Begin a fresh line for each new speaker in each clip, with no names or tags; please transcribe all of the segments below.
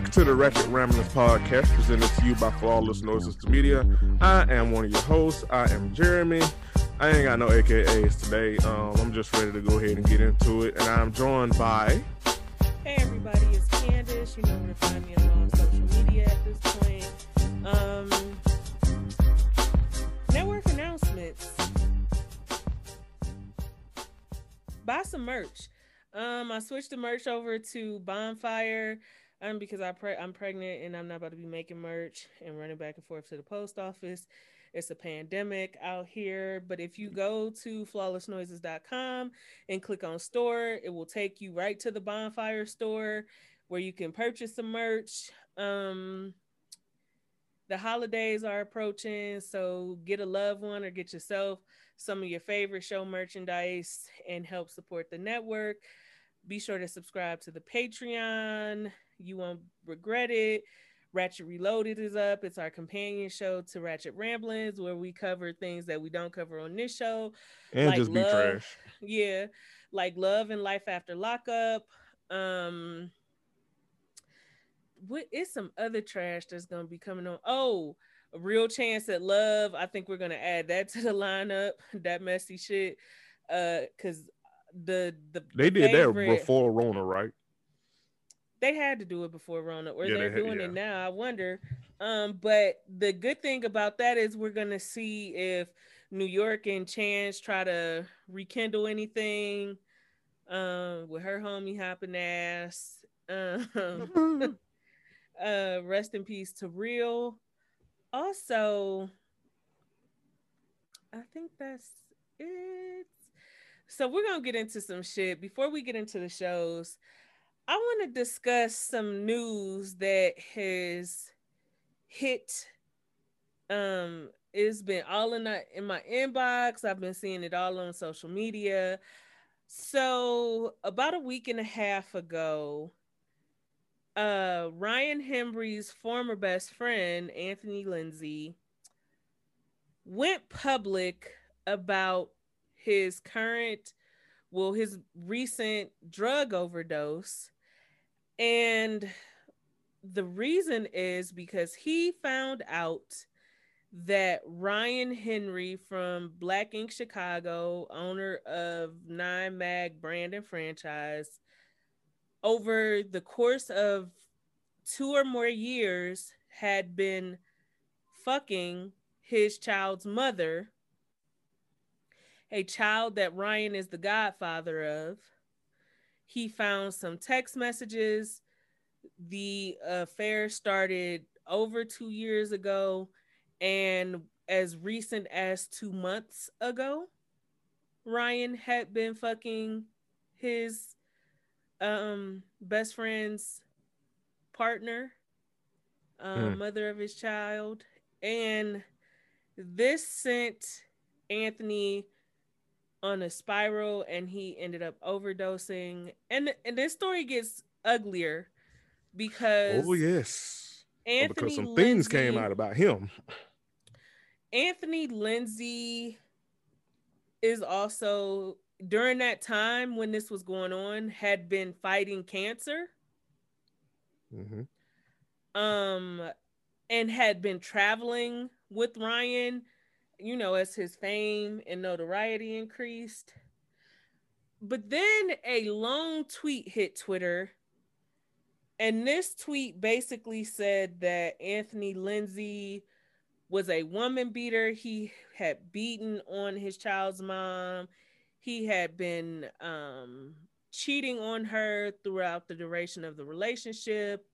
Back to the Ratchet Ramblings podcast, presented to you by Flawless Noises Media. I am one of your hosts. I am Jeremy. I ain't got no AKAs today. Um, I'm just ready to go ahead and get into it, and I'm joined by.
Hey everybody, it's Candace. You know where to find me on social media at this point. Um, network announcements. Buy some merch. Um, I switched the merch over to Bonfire. Um, because I pre- I'm pregnant and I'm not about to be making merch and running back and forth to the post office. It's a pandemic out here, but if you go to flawlessnoises.com and click on store, it will take you right to the bonfire store where you can purchase some merch. Um, the holidays are approaching, so get a loved one or get yourself some of your favorite show merchandise and help support the network. Be sure to subscribe to the Patreon. You won't regret it. Ratchet Reloaded is up. It's our companion show to Ratchet Ramblings, where we cover things that we don't cover on this show.
And
Like
just be
love.
trash.
Yeah, like love and life after lockup. Um, what is some other trash that's gonna be coming on? Oh, a real chance at love. I think we're gonna add that to the lineup. That messy shit. Uh, cause the the
They did
favorite-
that before Rona, right?
They had to do it before Rona, or
Yeah,
they're
they
doing
yeah.
it now. I wonder. Um, but the good thing about that is we're gonna see if New York and Chance try to rekindle anything. Um, with her homie hopping ass. Um, uh, rest in peace to real. Also, I think that's it. So we're gonna get into some shit before we get into the shows. I want to discuss some news that has hit. Um, it's been all in the, in my inbox. I've been seeing it all on social media. So about a week and a half ago, uh, Ryan Henry's former best friend Anthony Lindsay went public about his current, well, his recent drug overdose. And the reason is because he found out that Ryan Henry from Black Ink Chicago, owner of Nine Mag brand and franchise, over the course of two or more years had been fucking his child's mother, a child that Ryan is the godfather of. He found some text messages. The affair started over two years ago, and as recent as two months ago, Ryan had been fucking his um best friend's partner, uh,
Hmm.
mother of his child, and this sent Anthony on a spiral, and he ended up overdosing. and And this story gets uglier because
Oh yes.
Anthony
because some things came out about him.
Anthony Lindsay is also during that time when this was going on had been fighting cancer
hmm
um and had been traveling with Ryan you know as his fame and notoriety increased but then a long tweet hit Twitter and this tweet basically said that Anthony Lindsay was a woman beater. He had beaten on his child's mom. He had been um, cheating on her throughout the duration of the relationship.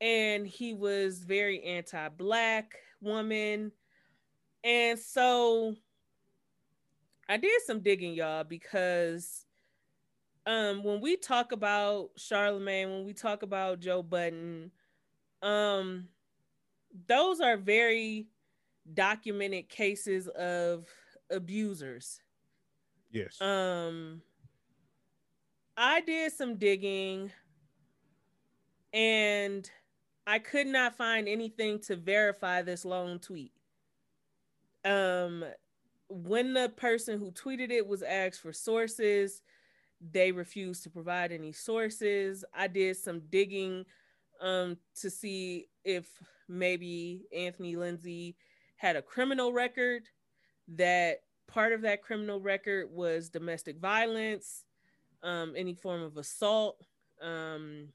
And he was very anti black woman. And so I did some digging, y'all, because um when we talk about Charlamagne, when we talk about Joe Budden, um those are very documented cases of abusers.
Yes.
Um I did some digging and I could not find anything to verify this long tweet. Um when the person who tweeted it was asked for sources, they refused to provide any sources. I did some digging um to see if maybe Anthony Lindsay had a criminal record that part of that criminal record was domestic violence, um, any form of assault. Um,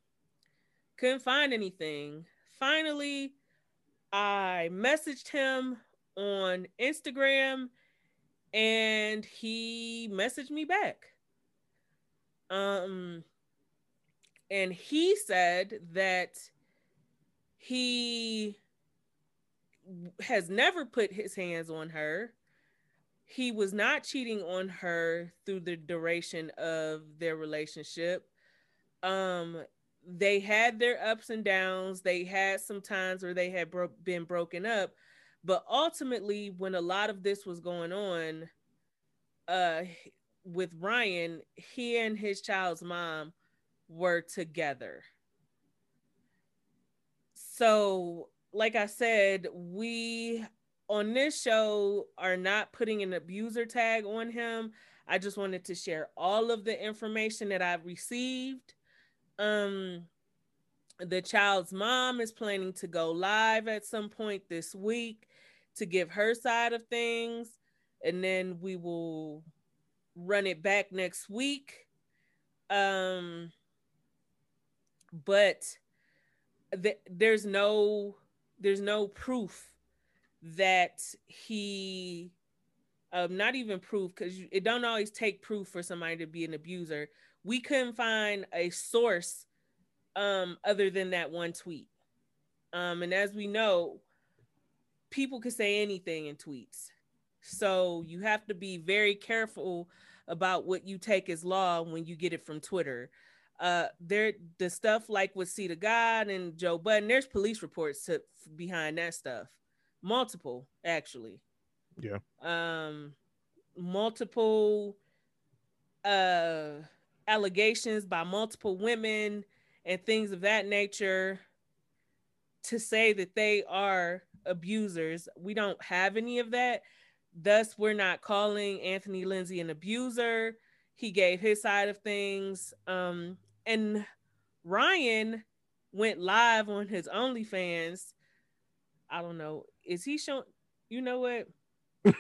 couldn't find anything. Finally, I messaged him on Instagram and he messaged me back. Um, and he said that he has never put his hands on her. He was not cheating on her through the duration of their relationship. Um, they had their ups and downs. They had some times where they had bro- been broken up, but ultimately, when a lot of this was going on, uh, with Ryan, he and his child's mom were together. So like I said, we on this show are not putting an abuser tag on him. I just wanted to share all of the information that I've received. Um, the child's mom is planning to go live at some point this week to give her side of things, and then we will run it back next week. Um, but th- there's no there's no proof that he um not even proof because it don't always take proof for somebody to be an abuser we couldn't find a source um other than that one tweet um and as we know people could say anything in tweets so you have to be very careful about what you take as law when you get it from twitter uh there the stuff like with the God and Joe Budden, there's police reports to, behind that stuff. Multiple, actually.
Yeah.
Um multiple uh allegations by multiple women and things of that nature to say that they are abusers. We don't have any of that. Thus, we're not calling Anthony Lindsay an abuser he gave his side of things. Um, and Ryan went live on his OnlyFans. I don't know. Is he showing? You know what?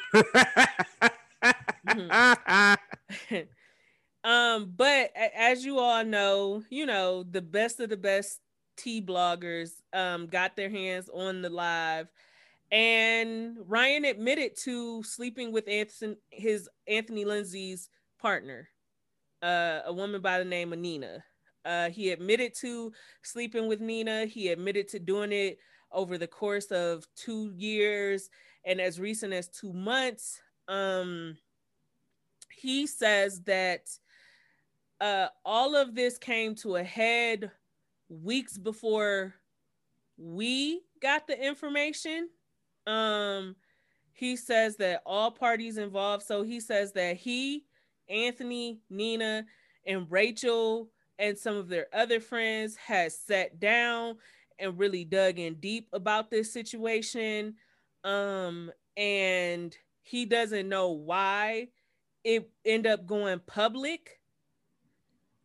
um, but as you all know, you know the best of the best tea bloggers um got their hands on the live, and Ryan admitted to sleeping with Anthony, his Anthony Lindsay's partner, uh, a woman by the name of Nina. Uh, he admitted to sleeping with Nina. He admitted to doing it over the course of two years and as recent as two months. Um, he says that uh, all of this came to a head weeks before we got the information. Um, he says that all parties involved, so he says that he Anthony, Nina, and Rachel and some of their other friends has sat down and really dug in deep about this situation. Um, and he doesn't know why it ended up going public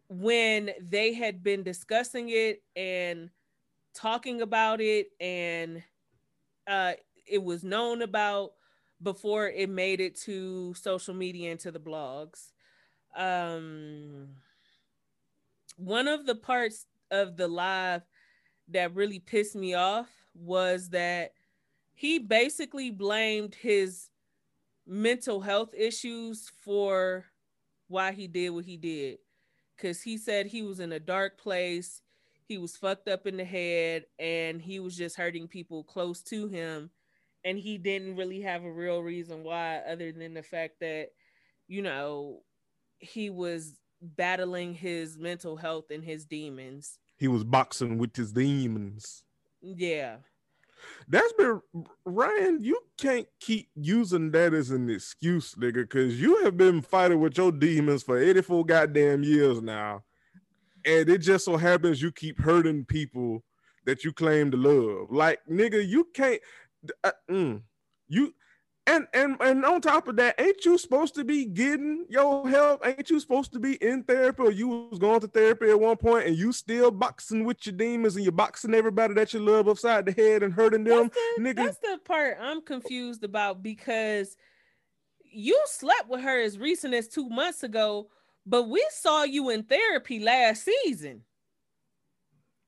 when they had been discussing it and talking about it and uh, it was known about before it made it to social media and to the blogs. Um, one of the parts of the live that really pissed me off was that he basically blamed his mental health issues for why he did what he did. Because he said he was in a dark place, he was fucked up in the head, and he was just hurting people close to him and he didn't really have a real reason why other than the fact that you know he was battling his mental health and his demons.
He was boxing with his demons.
Yeah
That's been Ryan. You can't keep using that as an excuse, nigga, because you have been fighting with your demons for 84 goddamn years now. And it just so happens you keep hurting people that you claim to love. Like, nigga, you can't uh, mm, you and and and on top of that, ain't you supposed to be getting your help? Ain't you supposed to be in therapy? Or you was going to therapy at one point and you still boxing with your demons and you're boxing everybody that you love upside the head and hurting them,
that's the,
nigga.
That's the part I'm confused about because you slept with her as recent as two months ago, but we saw you in therapy last season.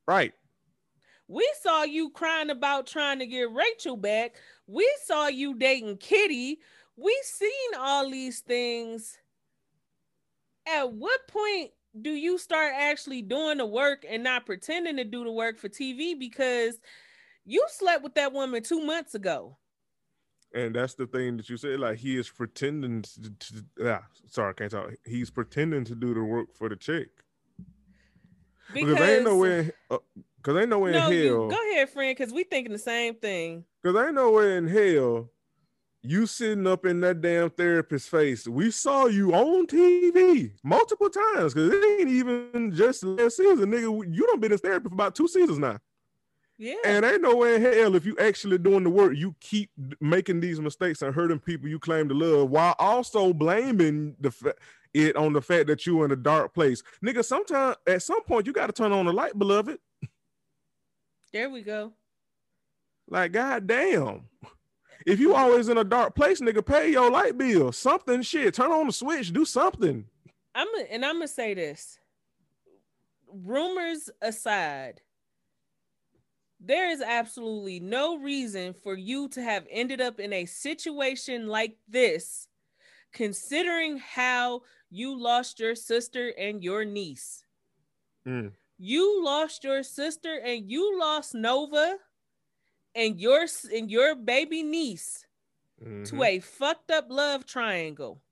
Right.
We saw you crying about trying to get Rachel back. We saw you dating Kitty. We seen all these things. At what point do you start actually doing the work and not pretending to do the work for TV because you slept with that woman 2 months ago?
And that's the thing that you said. Like he is pretending to, to ah, sorry, I can't talk. He's pretending to do the work for the chick. Because, because ain't no way. Uh, Cause ain't nowhere no, in hell. You,
go ahead, friend. Cause we thinking the same thing.
Cause ain't nowhere in hell you sitting up in that damn therapist's face. We saw you on TV multiple times. Cause it ain't even just last season, nigga. You don't been in therapy for about two seasons now.
Yeah.
And ain't nowhere in hell if you actually doing the work, you keep making these mistakes and hurting people you claim to love while also blaming the fa- it on the fact that you in a dark place. Nigga, sometimes at some point you got to turn on the light, beloved.
There we go.
Like, goddamn. If you always in a dark place, nigga, pay your light bill. Something shit. Turn on the switch. Do something.
I'm a, and I'm gonna say this. Rumors aside, there is absolutely no reason for you to have ended up in a situation like this, considering how you lost your sister and your niece. Mm you lost your sister and you lost Nova and your and your baby niece mm-hmm. to a fucked up love triangle.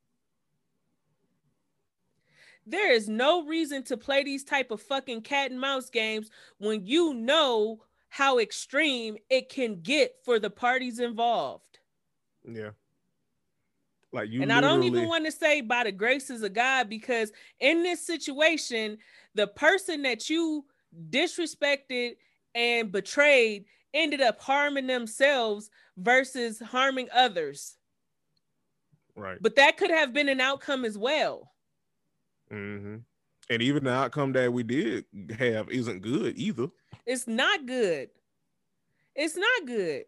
There is no reason to play these type of fucking cat and mouse games when you know how extreme it can get for the parties involved.
Yeah. Like you
And literally... I don't even want to say by the graces of God because in this situation, the person that you disrespected and betrayed ended up harming themselves versus harming others.
Right.
But that could have been an outcome as well.
Mm-hmm. And even the outcome that we did have isn't good either.
It's not good. It's not good.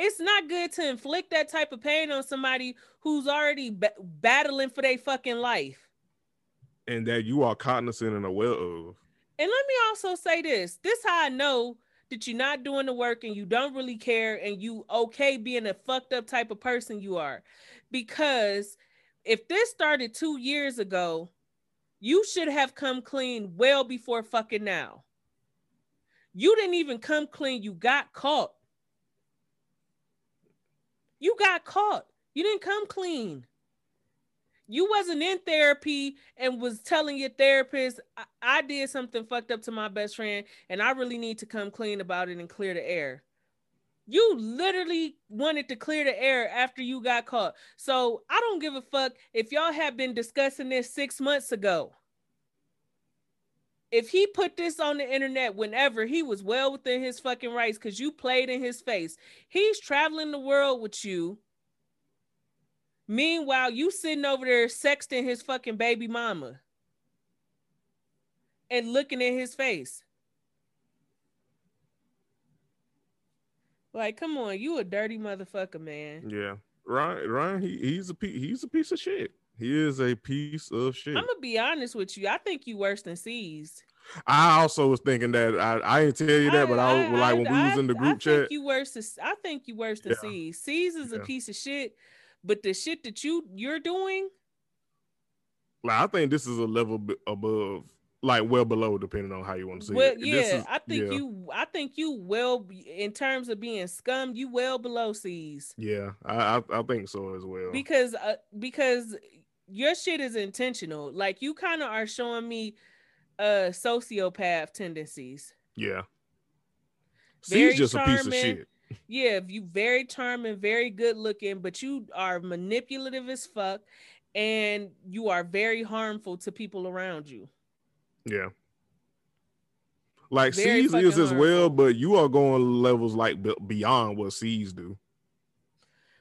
It's not good to inflict that type of pain on somebody who's already b- battling for their fucking life
and that you are cognizant and aware of.
And let me also say this: this how I know that you're not doing the work and you don't really care and you okay being a fucked up type of person you are, because if this started two years ago, you should have come clean well before fucking now. You didn't even come clean. You got caught. You got caught. You didn't come clean. You wasn't in therapy and was telling your therapist I, I, did something fucked up to my best friend and i really need to come clean about it and clear the air. You literally wanted to clear the air after you got caught. So i don't give a fuck if y'all have been discussing this six months ago if he put this on the internet whenever he was well within his fucking rights because you played in his face he's traveling the world with you Meanwhile, you sitting over there sexting his fucking baby mama and looking in his face. Like, come on, you a dirty motherfucker, man.
Yeah, Ryan. Ryan, he, he's a he's a piece of shit. He is a piece of shit.
I'm gonna be honest with you. I think you worse than C's.
I also was thinking that I, I didn't tell you that, I, but I, I like when we was in the group
I
chat.
Think you worse. Than, I think you worse than yeah. C's. C's is yeah. a piece of shit but the shit that you you're doing,
like I think this is a level above, like well below, depending on how you want to see
well,
it.
Yeah, is, I think yeah. you, I think you well in terms of being scum, you well below C's.
Yeah, I, I, I think so as well.
Because, uh, because your shit is intentional. Like you kind of are showing me uh sociopath tendencies.
Yeah. Very She's just charming. a piece of shit.
Yeah, you very charming, very good looking, but you are manipulative as fuck, and you are very harmful to people around you.
Yeah. Like C's is as well, but you are going levels like beyond what C's do.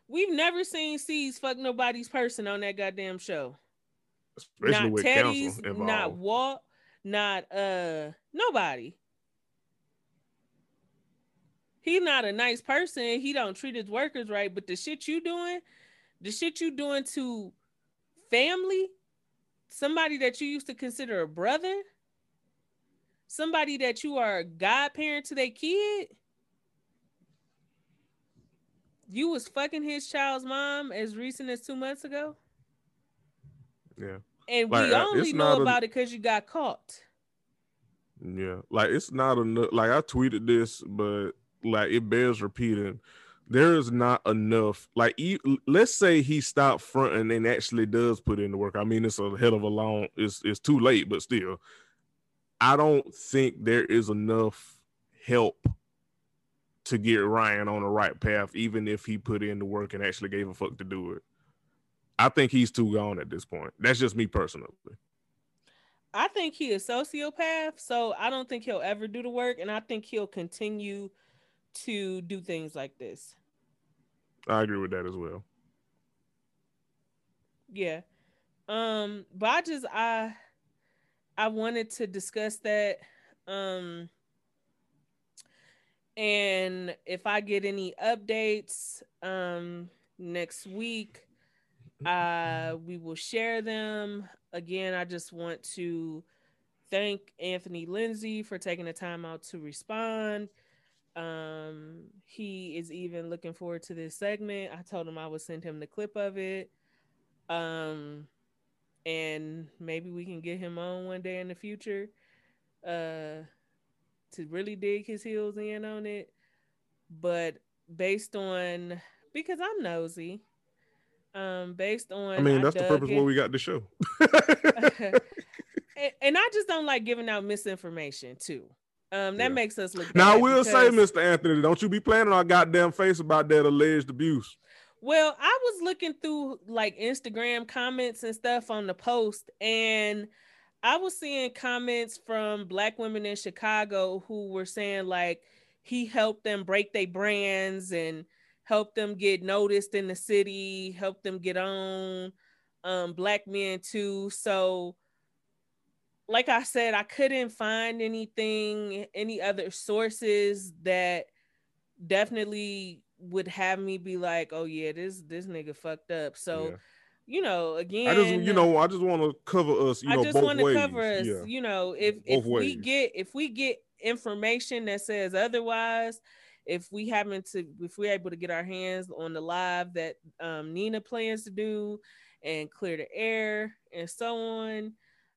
We've never seen C's fuck nobody's person on that goddamn show.
Especially not with Teddy's,
not Walt, not uh nobody. He's not a nice person. He don't treat his workers right. But the shit you doing, the shit you doing to family, somebody that you used to consider a brother, somebody that you are a godparent to their kid. You was fucking his child's mom as recent as two months ago.
Yeah.
And like, we only know about a, it because you got caught.
Yeah. Like it's not enough. Like I tweeted this, but like it bears repeating. There is not enough. Like, he, let's say he stopped fronting and actually does put in the work. I mean, it's a hell of a long. It's it's too late, but still, I don't think there is enough help to get Ryan on the right path, even if he put in the work and actually gave a fuck to do it. I think he's too gone at this point. That's just me personally.
I think he is sociopath, so I don't think he'll ever do the work, and I think he'll continue to do things like this.
I agree with that as well.
Yeah. Um, but I just I I wanted to discuss that. Um and if I get any updates um next week, uh we will share them. Again, I just want to thank Anthony Lindsay for taking the time out to respond. Um, he is even looking forward to this segment. I told him I would send him the clip of it. Um, and maybe we can get him on one day in the future uh to really dig his heels in on it but based on because i'm nosy um based on
i mean that's I the purpose why we got the show
and, and i just don't like giving out misinformation too um, that yeah. makes us look.
Now I will because... say, Mr. Anthony, don't you be playing on our goddamn face about that alleged abuse.
Well, I was looking through like Instagram comments and stuff on the post, and I was seeing comments from black women in Chicago who were saying like he helped them break their brands and helped them get noticed in the city, helped them get on. Um, black men too. So, like I said, I couldn't find anything, any other sources that definitely would have me be like, oh yeah, this this nigga fucked up. So, yeah. You know, again,
I just you know I just want to cover us. You know, I just want to cover us.
Yeah. You know, if both if ways. we get if we get information that says otherwise, if we happen to if we're able to get our hands on the live that um, Nina plans to do and clear the air and so on.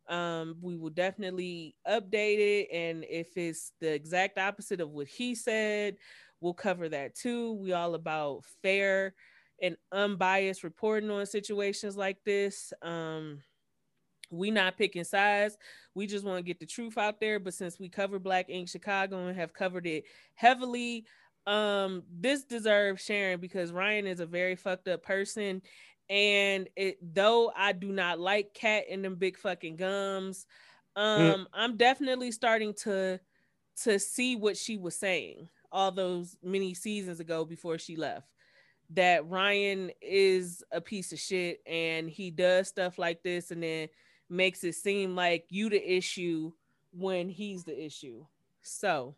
Um, we will definitely update it. And if it's the exact opposite of what he said, We'll cover that too. We all about fair and unbiased reporting on situations like this. Um, we not picking sides. We just want to get the truth out there. But since we cover Black Ink Chicago and have covered it heavily, um, this deserves sharing because Ryan is a very fucked up person. And it though I do not like cat and them big fucking gums, mm. um, mm. I'm definitely starting to to see what she was saying all those many seasons ago before she left that Ryan is a piece of shit and he does stuff like this and then makes it seem like you the issue when he's the issue. So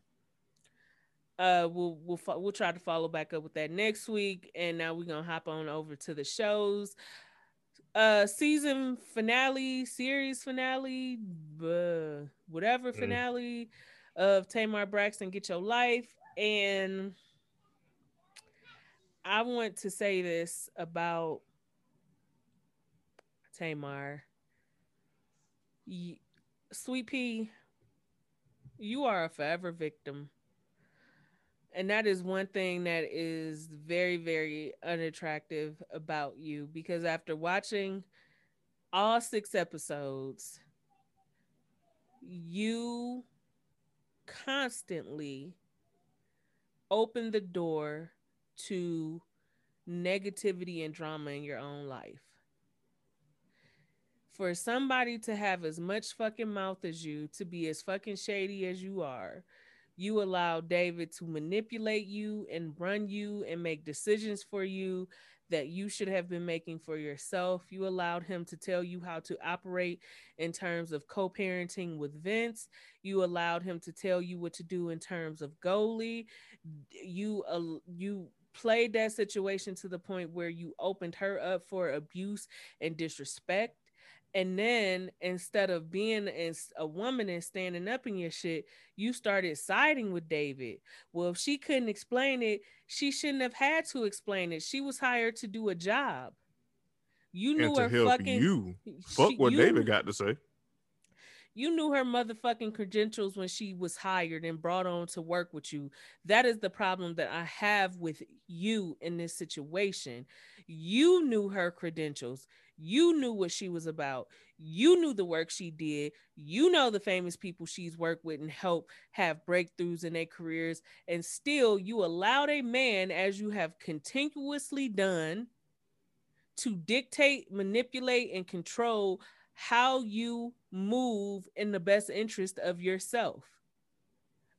uh we'll we'll we'll try to follow back up with that next week and now we're going to hop on over to the shows. Uh season finale, series finale, uh, whatever mm. finale mm. of Tamar Braxton Get Your Life and I want to say this about Tamar. Sweet Pea, you are a forever victim. And that is one thing that is very, very unattractive about you because after watching all six episodes, you constantly open the door to negativity and drama in your own life. For somebody to have as much fucking mouth as you, to be as fucking shady as you are, you allow David to manipulate you and run you and make decisions for you that you should have been making for yourself. You allowed him to tell you how to operate in terms of co parenting with Vince. You allowed him to tell you what to do in terms of Goldie. You, uh, you, played that situation to the point where you opened her up for abuse and disrespect and then instead of being a woman and standing up in your shit, you started siding with David. Well, if she couldn't explain it, she shouldn't have had to explain it. She was hired to do a job. You knew her fucking
you. Fuck she, what you, David got to say.
You knew her motherfucking credentials when she was hired and brought on to work with you. That is the problem that I have with you in this situation. You knew her credentials. You knew what she was about. You knew the work she did. You know the famous people she's worked with and helped have breakthroughs in their careers. And still, you allowed a man, as you have continuously done, to dictate, manipulate, and control how you move in the best interest of yourself.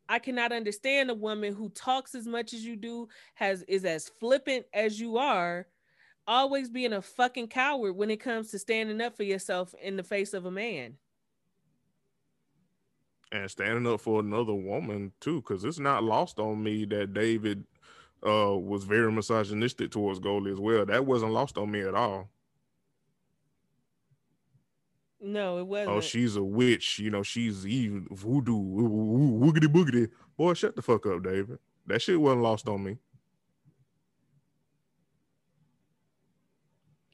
I cannot understand a woman who talks as much as you do, has is as flippant as you are, always being a fucking coward when it comes to standing up for yourself in the face of a man.
And standing up for another woman too, because it's not lost on me that David uh, was very misogynistic towards Goldie as well. That wasn't lost on me at all.
No, it wasn't.
Oh, she's a witch. You know, she's even voodoo, woogity boogity. Boy, shut the fuck up, David. That shit wasn't lost on me.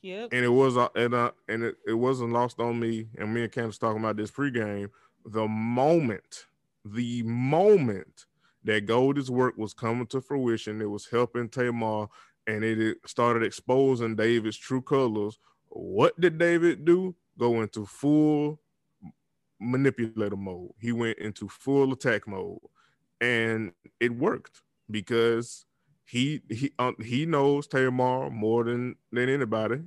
Yep.
And it was uh, and uh, and it, it wasn't lost on me. And me and Candace talking about this pregame. The moment, the moment that Goldie's work was coming to fruition, it was helping Tamar, and it started exposing David's true colors. What did David do? Go into full manipulator mode. He went into full attack mode, and it worked because he he um, he knows Tamar more than than anybody,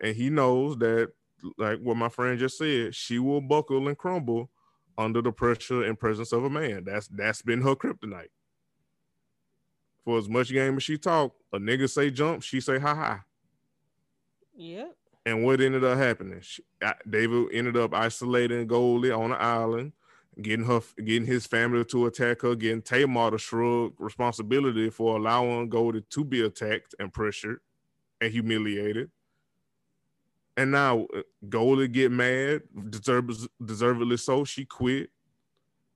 and he knows that like what my friend just said, she will buckle and crumble under the pressure and presence of a man. That's that's been her kryptonite. For as much game as she talk, a nigga say jump, she say ha ha.
Yep.
And what ended up happening? She, David ended up isolating Goldie on an island getting her, getting his family to attack her, getting Tamar to shrug responsibility for allowing Goldie to be attacked and pressured and humiliated. And now uh, Goldie get mad, deserves deservedly so. She quit.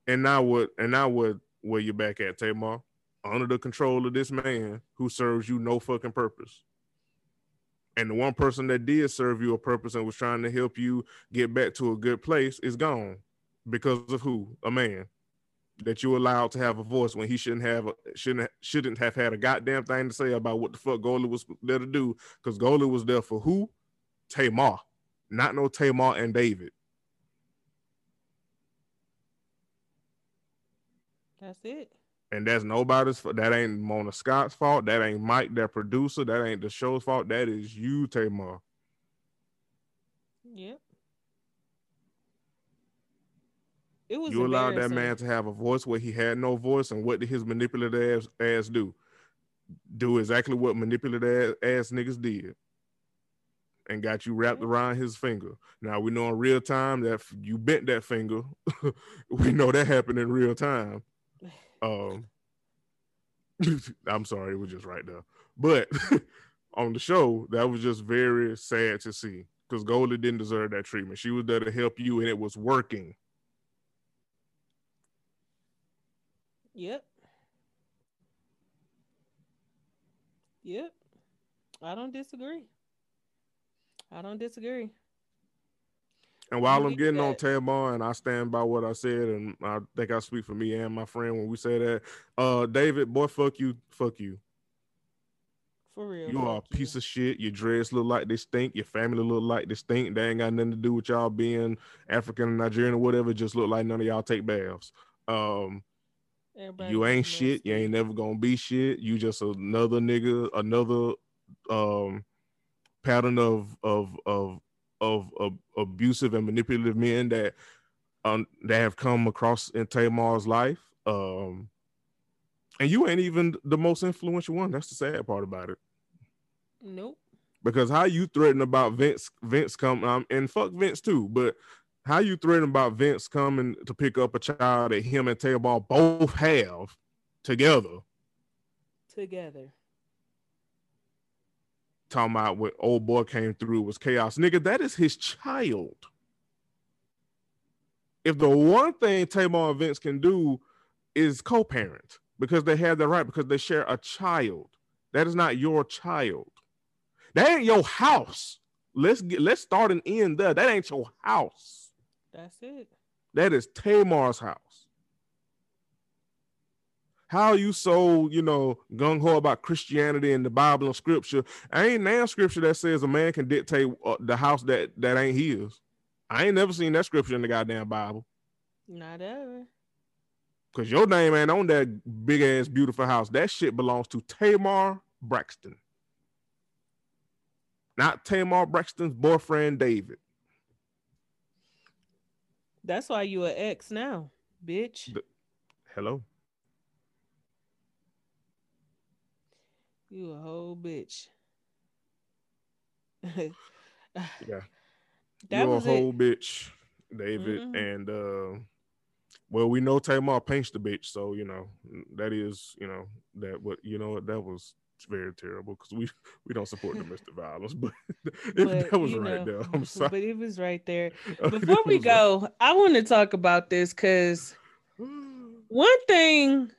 And now what? And now what? Where you back at Tamar? Under the control of this man who serves you no fucking purpose. And the one person that did serve you a purpose and was trying to help you get back to a good place is gone because of who? A man that you allowed to have a voice when he shouldn't have shouldn't shouldn't have had a goddamn thing to say about what the fuck Goldie was there to do because Goldie was there for who? Tamar, not no Tamar and David.
That's it.
And that's nobody's fault. that ain't Mona Scott's fault. That ain't Mike, that producer. That ain't the show's fault. That is you, Tamar.
Yep. It was
you allowed that man to have a voice where he had no voice, and what did his manipulative ass, ass do? Do exactly what manipulative ass, ass niggas did, and got you wrapped mm-hmm. around his finger. Now we know in real time that you bent that finger. we know that happened in real time. Um, I'm sorry, it was just right there. But on the show, that was just very sad to see because Goldie didn't deserve that treatment. She was there to help you, and it was working.
Yep. Yep. I don't disagree. I don't disagree.
And while I'm getting on Tamar, and I stand by what I said, and I think I speak for me and my friend when we say that, uh, David, boy, fuck you, fuck you.
For real.
You are a you. piece of shit. Your dreads look like they stink. Your family look like they stink. They ain't got nothing to do with y'all being African, or Nigerian, or whatever. Just look like none of y'all take baths. Um,
Everybody
you ain't shit. You ain't never gonna be shit. You just another nigga, another um pattern of of of of, of abusive and manipulative men that um that have come across in Tamar's life. Um and you ain't even the most influential one. That's the sad part about it.
Nope.
Because how you threaten about Vince Vince coming um, and fuck Vince too, but how you threaten about Vince coming to pick up a child that him and Tamar both have together?
Together.
Talking about what old boy came through was chaos. Nigga, that is his child. If the one thing Tamar and Vince can do is co-parent because they have the right because they share a child. That is not your child. That ain't your house. Let's get let's start and end there. That ain't your house.
That's it.
That is Tamar's house. How are you so, you know, gung ho about Christianity and the Bible and scripture? I ain't now scripture that says a man can dictate uh, the house that that ain't his. I ain't never seen that scripture in the goddamn Bible.
Not ever.
Cause your name ain't on that big ass beautiful house. That shit belongs to Tamar Braxton, not Tamar Braxton's boyfriend David.
That's why you an ex now, bitch.
The- Hello.
You a whole bitch.
Yeah.
That
You're a whole
it.
bitch, David.
Mhm.
And uh well, we know Tamar paints the bitch, so you know that is, you know, that what you know what that was very terrible because we we don't support domestic violence, but,
But,
that was right
know,
there. I'm sorry.
But it was right there. Before we go, I want to talk about this because one thing,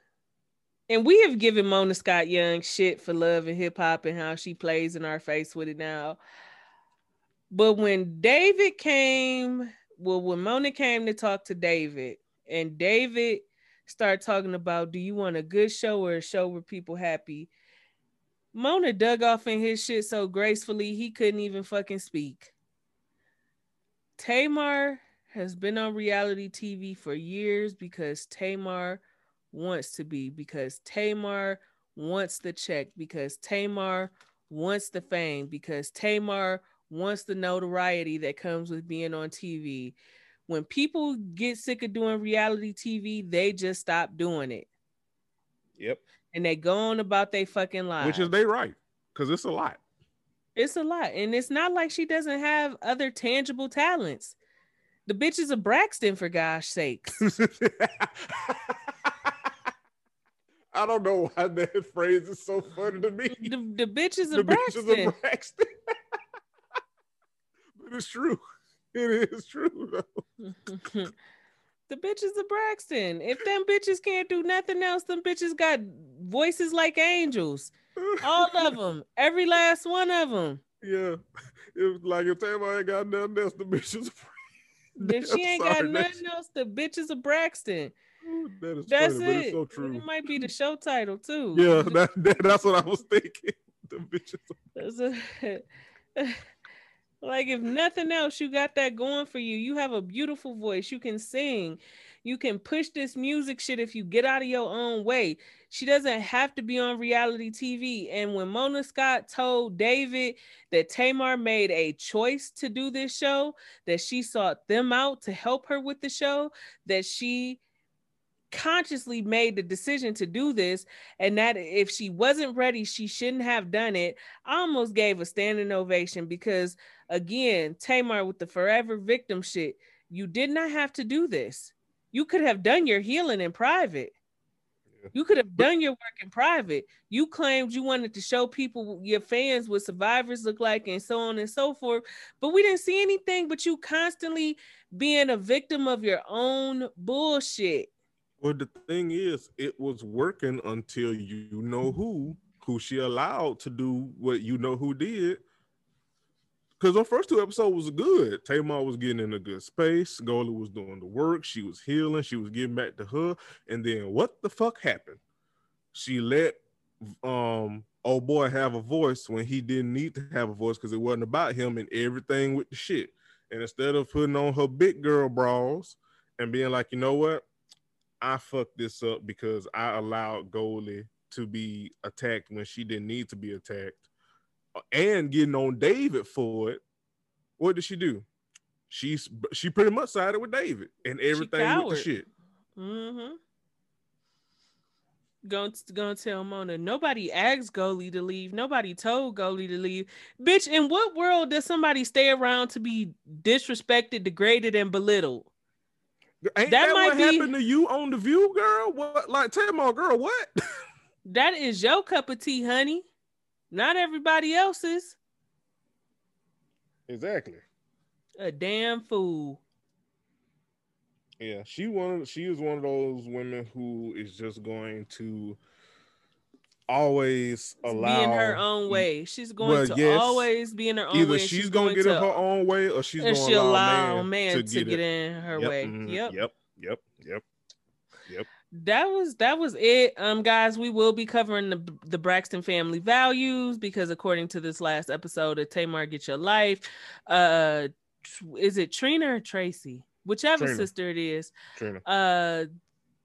and we have given Mona Scott Young shit for love and hip hop and how she plays in our face with it now. But when David came, well, when Mona came to talk to David, and David started talking about, do you want a good show or a show where people happy? Mona dug off in his shit so gracefully he couldn't even fucking speak. Tamar has been on reality TV for years because Tamar wants to be, because Tamar wants the check, because Tamar wants the fame, because Tamar wants the notoriety that comes with being on TV. When people get sick of doing reality TV, they just stop doing it
Yep.
and they go on about their fucking lives.
Which is they right because it's a lot.
It's a lot. And it's not like she doesn't have other tangible talents. The bitch is a Braxton, for gosh sakes.
I don't know why that phrase is so funny to me.
The, the bitch is a
The
Braxton.
is a Braxton. but it's true. It is true though.
the bitch is a Braxton. If them bitches can't do nothing else, them bitches got voices like angels. All of them. Every last one of them.
Yeah. It was like if Tamar ain't got nothing else, the bitch is
If she ain't
sorry,
got nothing else, the bitches of a
That is
That's
funny,
it.
so true.
It might be the show title too.
Yeah, that, that, that's what I was thinking. The bitch is
like if nothing else, you got that going for you. You have a beautiful voice. You can sing. You can push this music shit if you get out of your own way. She doesn't have to be on reality TV. And when Mona Scott told David that Tamar made a choice to do this show, that she sought them out to help her with the show, that she consciously made the decision to do this and that if she wasn't ready she shouldn't have done it i almost gave a standing ovation because again tamar with the forever victim shit you did not have to do this. You could have done your healing in private. You could have done your work in private. You claimed you wanted to show people your fans what survivors look like and so on and so forth but we didn't see anything but you constantly being a victim of your own bullshit
Well, the thing is, it was working until you know who, who she allowed to do what you know who did. Because the first two episodes was good. Tamar was getting in a good space. Gola was doing the work. She was healing. She was getting back to her. And then what the fuck happened? She let um old boy have a voice when he didn't need to have a voice because it wasn't about him and everything with the shit. And instead of putting on her big girl bras and being like, you know what? I fucked this up because I allowed Goldie to be attacked when she didn't need to be attacked, and getting on David for it. What did she do? She's she pretty much sided with David and everything with the shit.
Mm-hmm. Going to, going to tell Mona, nobody asked Goldie to leave. Nobody told Goldie to leave. Bitch, in what world does somebody stay around to be disrespected, degraded, and belittled?
Ain't that, that what be, happened to you on the View, girl? What, like, tell my girl, what?
that is your cup of tea, honey. Not everybody else's.
Exactly.
A damn fool.
Yeah, she one. She is one of those women who is just going to always allow
be in her own way. She's going well, to yes, always be in her own
either
way.
She's, she's gonna get to, in her own way, or she's gonna allow,
allow man, man to, to get, get in her
yep,
way.
Mm,
yep,
yep, yep, yep, yep.
That was that was it, um, guys. We will be covering the the Braxton family values because according to this last episode of Tamar Get Your Life, uh, is it Trina or Tracy? Whichever Trina. sister it is.
Trina.
Uh,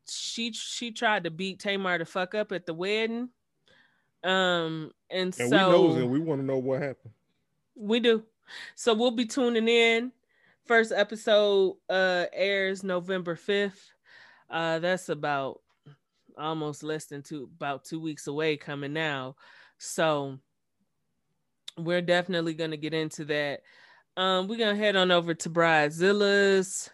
she she tried to beat Tamar to fuck up at the wedding. Um, and, and so we
knows and we want to know what happened.
We do. So we'll be tuning in. First episode uh airs November 5th. Uh that's about almost less than two about two weeks away coming now. So we're definitely gonna get into that. Um, we're gonna head on over to Bridezilla's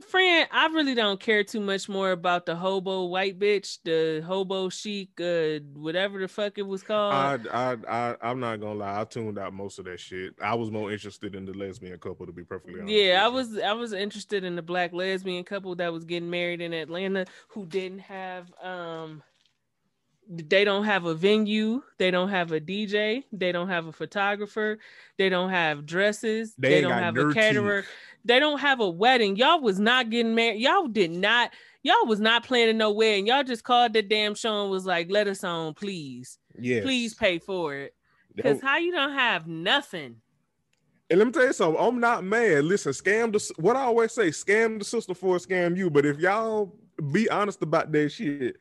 friend, I really don't care too much more about the hobo white bitch, the hobo chic, uh, whatever the fuck it was called.
I, I, I, I'm not gonna lie. I tuned out most of that shit. I was more interested in the lesbian couple, to be perfectly honest.
Yeah, I was, I was interested in the black lesbian couple that was getting married in Atlanta, who didn't have, um, they don't have a venue, they don't have a DJ, they don't have a photographer, they don't have dresses, they, they don't have a caterer. Teeth they don't have a wedding. Y'all was not getting married. Y'all did not. Y'all was not planning no wedding. Y'all just called the damn show and was like, "Let us on, please.
Yeah,
please pay for it." Because how you don't have nothing.
And let me tell you something. I'm not mad. Listen, scam the what I always say: scam the sister for scam you. But if y'all be honest about that shit,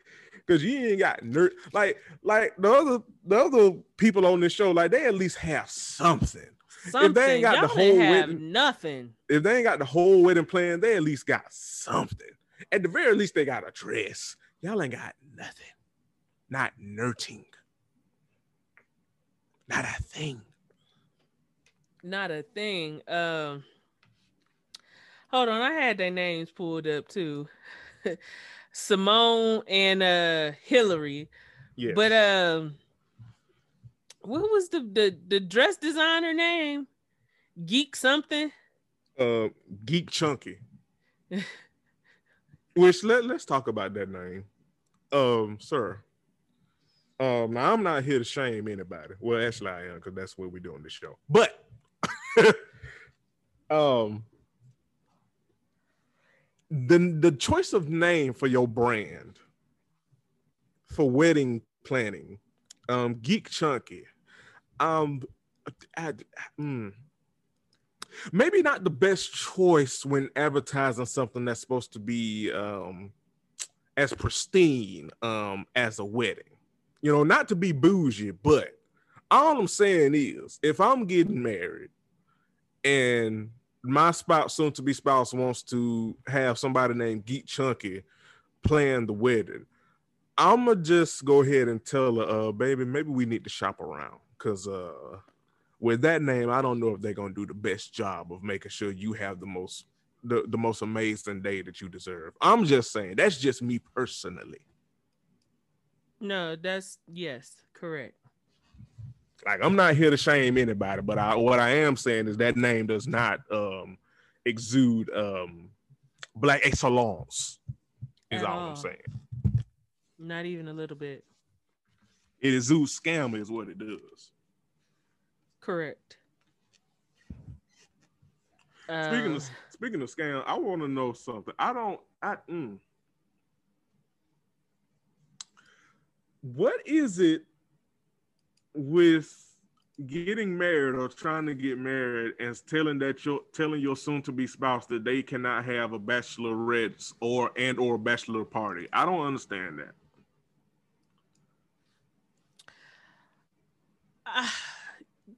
because you ain't got nerd like like the other the other people on this show, like they at least have something.
Something. If they ain't got Y'all the whole wedding, nothing.
If they ain't got the whole wedding plan, they at least got something. At the very least, they got a dress. Y'all ain't got nothing. Not nerding. Not a thing.
Not a thing. Um hold on, I had their names pulled up too. Simone and uh Hillary. Yeah. But um what was the the the dress designer name? Geek something.
Uh, Geek Chunky. Which let let's talk about that name, um, sir. Um, now I'm not here to shame anybody. Well, actually, I am because that's what we do on the show. But, um, the the choice of name for your brand for wedding planning, um, Geek Chunky um, mm, maybe not the best choice when advertising something that's supposed to be um as pristine um as a wedding. You know, not to be bougie, but all I'm saying is if I'm getting married and my spouse, soon to be spouse, wants to have somebody named Geek Chunky plan the wedding, I'ma just go ahead and tell her, uh, baby, maybe we need to shop around because uh, with that name, I don't know if they're gonna do the best job of making sure you have the most the, the most amazing day that you deserve. I'm just saying that's just me personally.
No, that's yes, correct.
Like I'm not here to shame anybody, but I what I am saying is that name does not um exude um black excellence. Is all, all I'm saying.
Not even a little bit.
It exudes scam is what it does.
Correct.
Speaking uh, of speaking of scam, I want to know something. I don't. I. Mm. What is it with getting married or trying to get married and telling that your telling your soon to be spouse that they cannot have a bachelorette or and or bachelor party. I don't understand that.
Uh,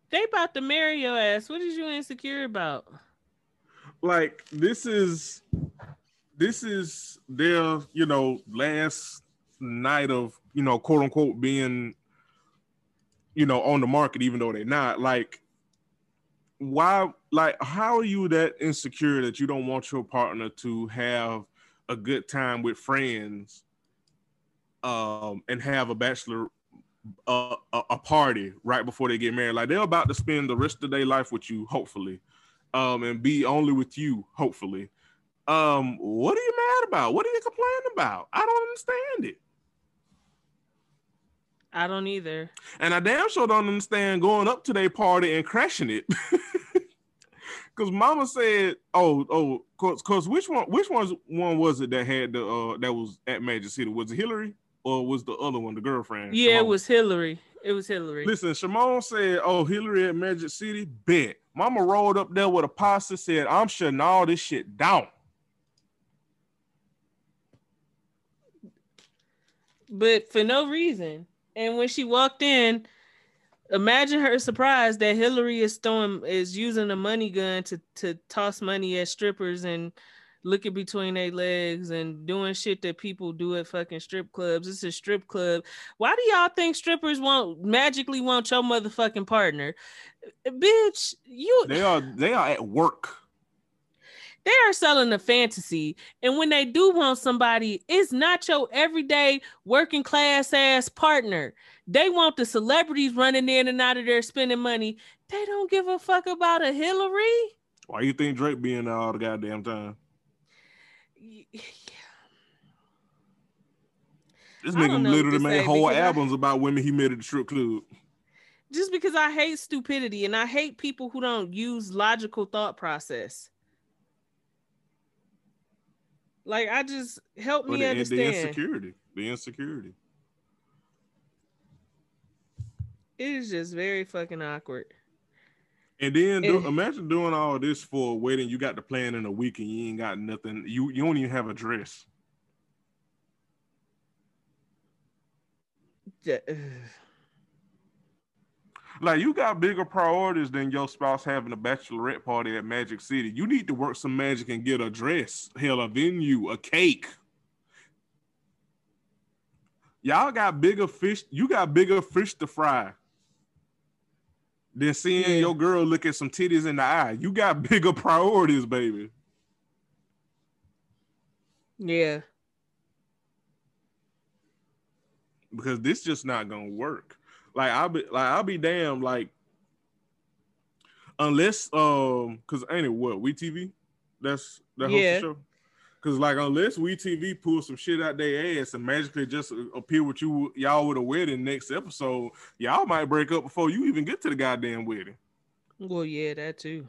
they about to marry your ass. What is you insecure about?
Like this is this is their, you know, last night of, you know, quote unquote being you know, on the market, even though they're not. Like, why? Like, how are you that insecure that you don't want your partner to have a good time with friends, um, and have a bachelor a, a, party right before they get married? Like, they're about to spend the rest of their life with you, hopefully, um, and be only with you, hopefully. Um, what are you mad about? What are you complaining about? I don't understand it.
I don't either.
And I damn sure don't understand going up to their party and crashing it. Cause Mama said, "Oh, oh, cause, cause which one, which one's one was it that had the uh that was at Magic City? Was it Hillary or was the other one the girlfriend?
Yeah, Shimon? it was Hillary. It was Hillary.
Listen, Shimon said, "Oh, Hillary at Magic City, bet." Mama rolled up there with a pasta, said, "I'm shutting all this shit down."
But for no reason. And when she walked in, imagine her surprise that Hillary is throwing is using a money gun to to toss money at strippers and looking between their legs and doing shit that people do at fucking strip clubs. It's a strip club. Why do y'all think strippers won't magically want your motherfucking partner? Bitch, you
they are they are at work
they are selling a fantasy. And when they do want somebody, it's not your everyday working class ass partner. They want the celebrities running in and out of there spending money. They don't give a fuck about a Hillary.
Why you think Drake being there all the goddamn time?
Yeah.
This nigga literally made whole albums I, about women he met at the strip club.
Just because I hate stupidity and I hate people who don't use logical thought process. Like I just help me the, understand
the insecurity. The insecurity.
It is just very fucking awkward.
And then do, imagine doing all this for a wedding. You got the plan in a week and you ain't got nothing. You you don't even have a dress. Yeah. Like you got bigger priorities than your spouse having a bachelorette party at Magic City. You need to work some magic and get a dress, hell, a venue, a cake. Y'all got bigger fish. You got bigger fish to fry than seeing yeah. your girl look at some titties in the eye. You got bigger priorities, baby.
Yeah.
Because this just not gonna work. Like I'll be like I'll be damn like unless um because ain't it what we TV that's that yeah. the show. Cause like unless we TV pull some shit out their ass and magically just appear with you y'all with a wedding next episode, y'all might break up before you even get to the goddamn wedding.
Well, yeah, that too.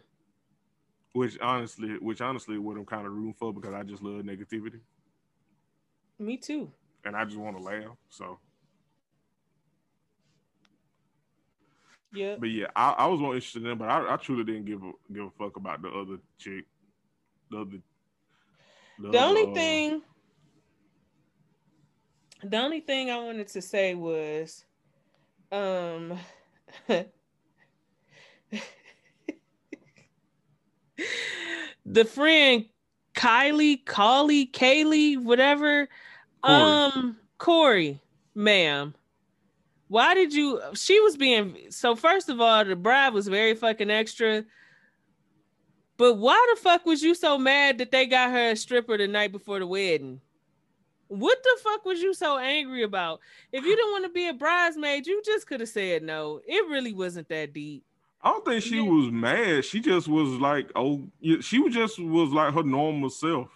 Which honestly, which honestly, what I'm kind of rooting for because I just love negativity.
Me too.
And I just want to laugh. So
Yeah.
But yeah, I, I was more interested in them, but I, I truly didn't give a give a fuck about the other chick. The other
the, the other, only uh, thing the only thing I wanted to say was um the friend Kylie, Kali, Kaylee, whatever. Corey. Um Corey, ma'am why did you she was being so first of all the bride was very fucking extra but why the fuck was you so mad that they got her a stripper the night before the wedding what the fuck was you so angry about if you didn't want to be a bridesmaid you just could have said no it really wasn't that deep
I don't think she yeah. was mad. She just was like, oh, she was just was like her normal self.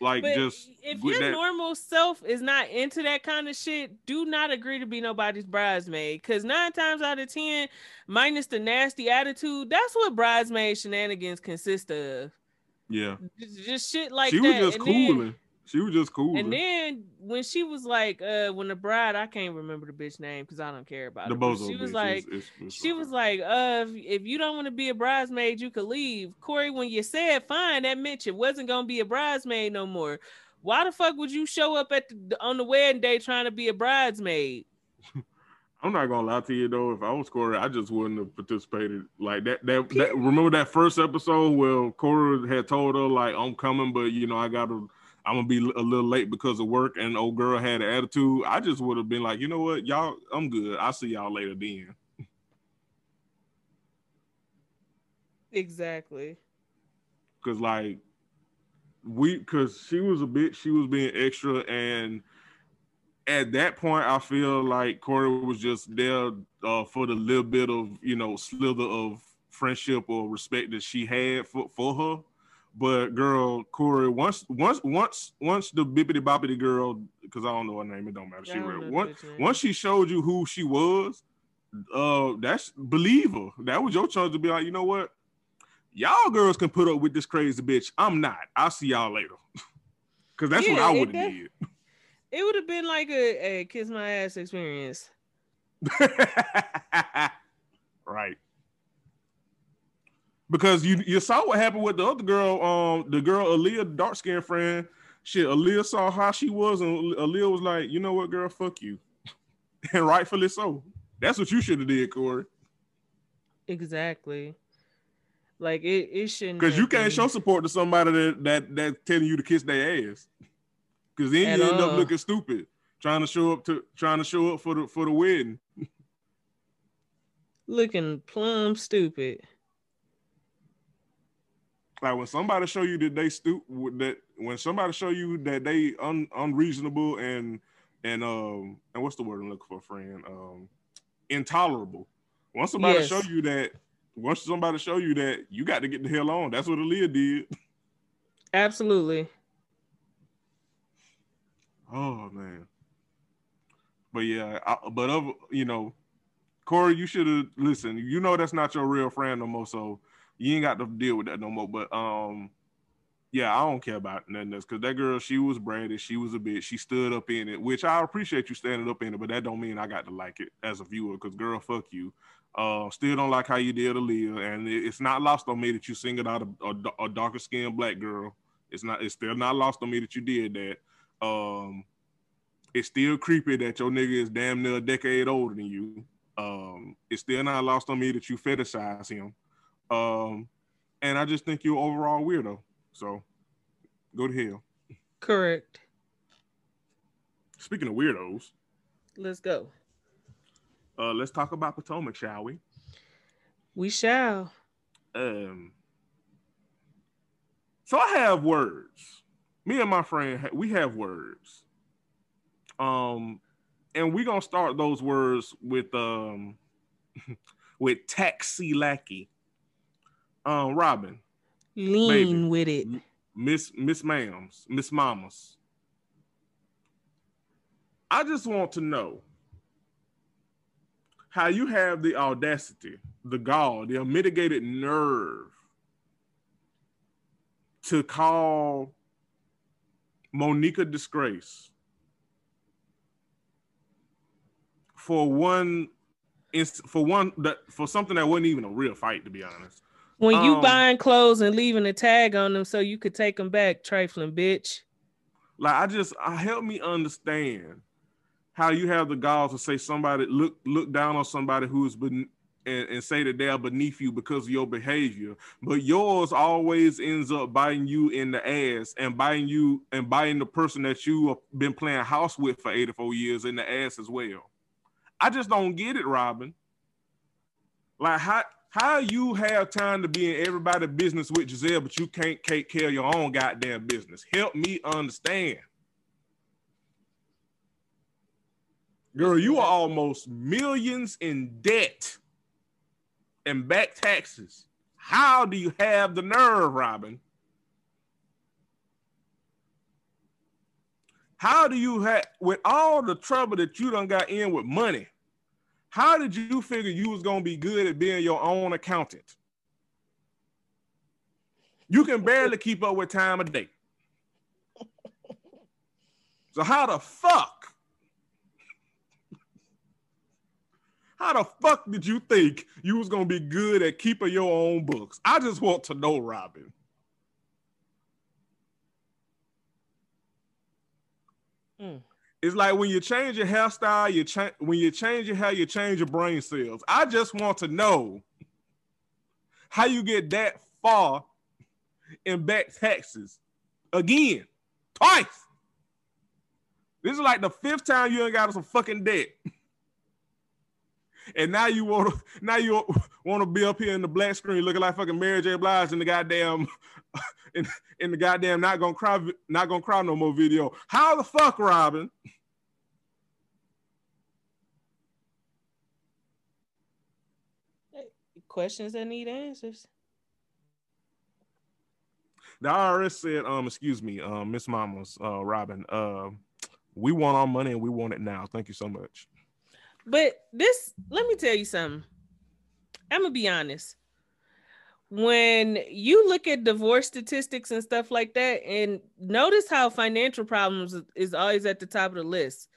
Like but just
if your that... normal self is not into that kind of shit, do not agree to be nobody's bridesmaid. Cause nine times out of ten, minus the nasty attitude, that's what bridesmaid shenanigans consist of.
Yeah.
Just, just shit like
she
that.
was just cooling. Then... She was just cool.
And then when she was like, uh, when the bride, I can't remember the bitch name because I don't care about
the
it.
bozo
She was
bitch
like,
is- is- is
she
fine.
was like, uh, if, if you don't want to be a bridesmaid, you could leave. Corey, when you said fine, that meant you wasn't gonna be a bridesmaid no more. Why the fuck would you show up at the on the wedding day trying to be a bridesmaid?
I'm not gonna lie to you though. If I was Corey, I just wouldn't have participated. Like that. That. that remember that first episode where Corey had told her like, "I'm coming, but you know, I gotta, I'm gonna be a little late because of work." And old girl had an attitude. I just would have been like, you know what, y'all, I'm good. I'll see y'all later then.
Exactly.
Cause like we, cause she was a bitch. She was being extra, and at that point, I feel like Corey was just there uh, for the little bit of you know slither of friendship or respect that she had for, for her. But girl, Corey, once once once once the bippity boppity girl, because I don't know her name, it don't matter. She real. Once once she showed you who she was, uh, that's believe her. That was your chance to be like, you know what? Y'all girls can put up with this crazy bitch. I'm not. I'll see y'all later. Cause that's what I would have did.
It would have been like a, a kiss my ass experience.
right. Because you you saw what happened with the other girl, um, the girl Aaliyah, dark skinned friend. Shit, Aaliyah saw how she was, and Aaliyah was like, you know what, girl, fuck you. and rightfully so. That's what you should have did, Corey.
Exactly. Like it, it shouldn't.
Because you can't
been-
show support to somebody that that that telling you to kiss their ass. Because then
At
you end up looking stupid trying to show up to trying to show up for the for the wedding.
looking plumb stupid.
Like when somebody show you that they stu that when somebody show you that they un, unreasonable and and um and what's the word I'm looking for, friend? Um intolerable. Once somebody
Yes.
show you that, once somebody show you that, you got to get the hell on. That's what Aaliyah did.
Absolutely.
Oh man. But yeah, I, but of you know, Corey, you should have listened. You know that's not your real friend no more, so you ain't got to deal with that no more. But um, yeah, I don't care about nothing else because that girl, she was bratty, she was a bitch, she stood up in it, which I appreciate you standing up in it, but that don't mean I got to like it as a viewer because girl, fuck you. Uh, still don't like how you did Aaliyah, and it's not lost on me that you singled out a, a, a darker skinned black girl. It's not. It's still not lost on me that you did that. Um, it's still creepy that your nigga is damn near a decade older than you. Um, it's still not lost on me that you fetishize him. Um, and I just think you're overall weirdo. So go to hell.
Correct.
Speaking of weirdos,
Let's go.
uh, let's talk about Potomac, shall we?
We shall.
Um, so I have words. Me and my friend, we have words. Um, and we're gonna start those words with um with taxi lackey. Um, Robyn,
Lean
Baby.
with it.
Miss Miss Ma'ams, Miss Mamas. I just want to know how you have the audacity, the gall, the unmitigated nerve to call Monica disgrace for one for one that for something that wasn't even a real fight to be honest.
When you
Um,
buying clothes and leaving a tag on them so you could take them back, trifling bitch.
Like I just I help me understand how you have the gall to say somebody look look down on somebody who's been and, and say that they are beneath you because of your behavior, but yours always ends up biting you in the ass and biting you and biting the person that you have been playing house with for 84 years in the ass as well. I just don't get it, Robyn. Like how how you have time to be in everybody's business with Gizelle, but you can't take care of your own goddamn business. Help me understand. Girl, you are almost millions in debt and back taxes. How do you have the nerve, Robyn? How do you have, with all the trouble that you done got in with money, how did you figure you was gonna be good at being your own accountant? You can barely keep up with time of day. So how the fuck? How the fuck did you think you was gonna be good at keeping your own books? I just want to know, Robyn.
Mm.
It's like when you change your hairstyle, you change when you change your hair, you change your brain cells. I just want to know how you get that far in back taxes again, twice. This is like the fifth time you ain't got us some fucking debt. And now you want to now you want to be up here in the black screen looking like fucking Mary J. Blige in the goddamn in, in the goddamn not gonna cry not gonna cry no more video. How the fuck, Robyn?
Questions that need answers.
The IRS said, um, excuse me, um, Miss Mamas, uh, Robyn, uh, we want our money and we want it now. Thank you so much.
But this, let me tell you something. I'm gonna be honest. When you look at divorce statistics and stuff like that, and notice how financial problems is always at the top of the list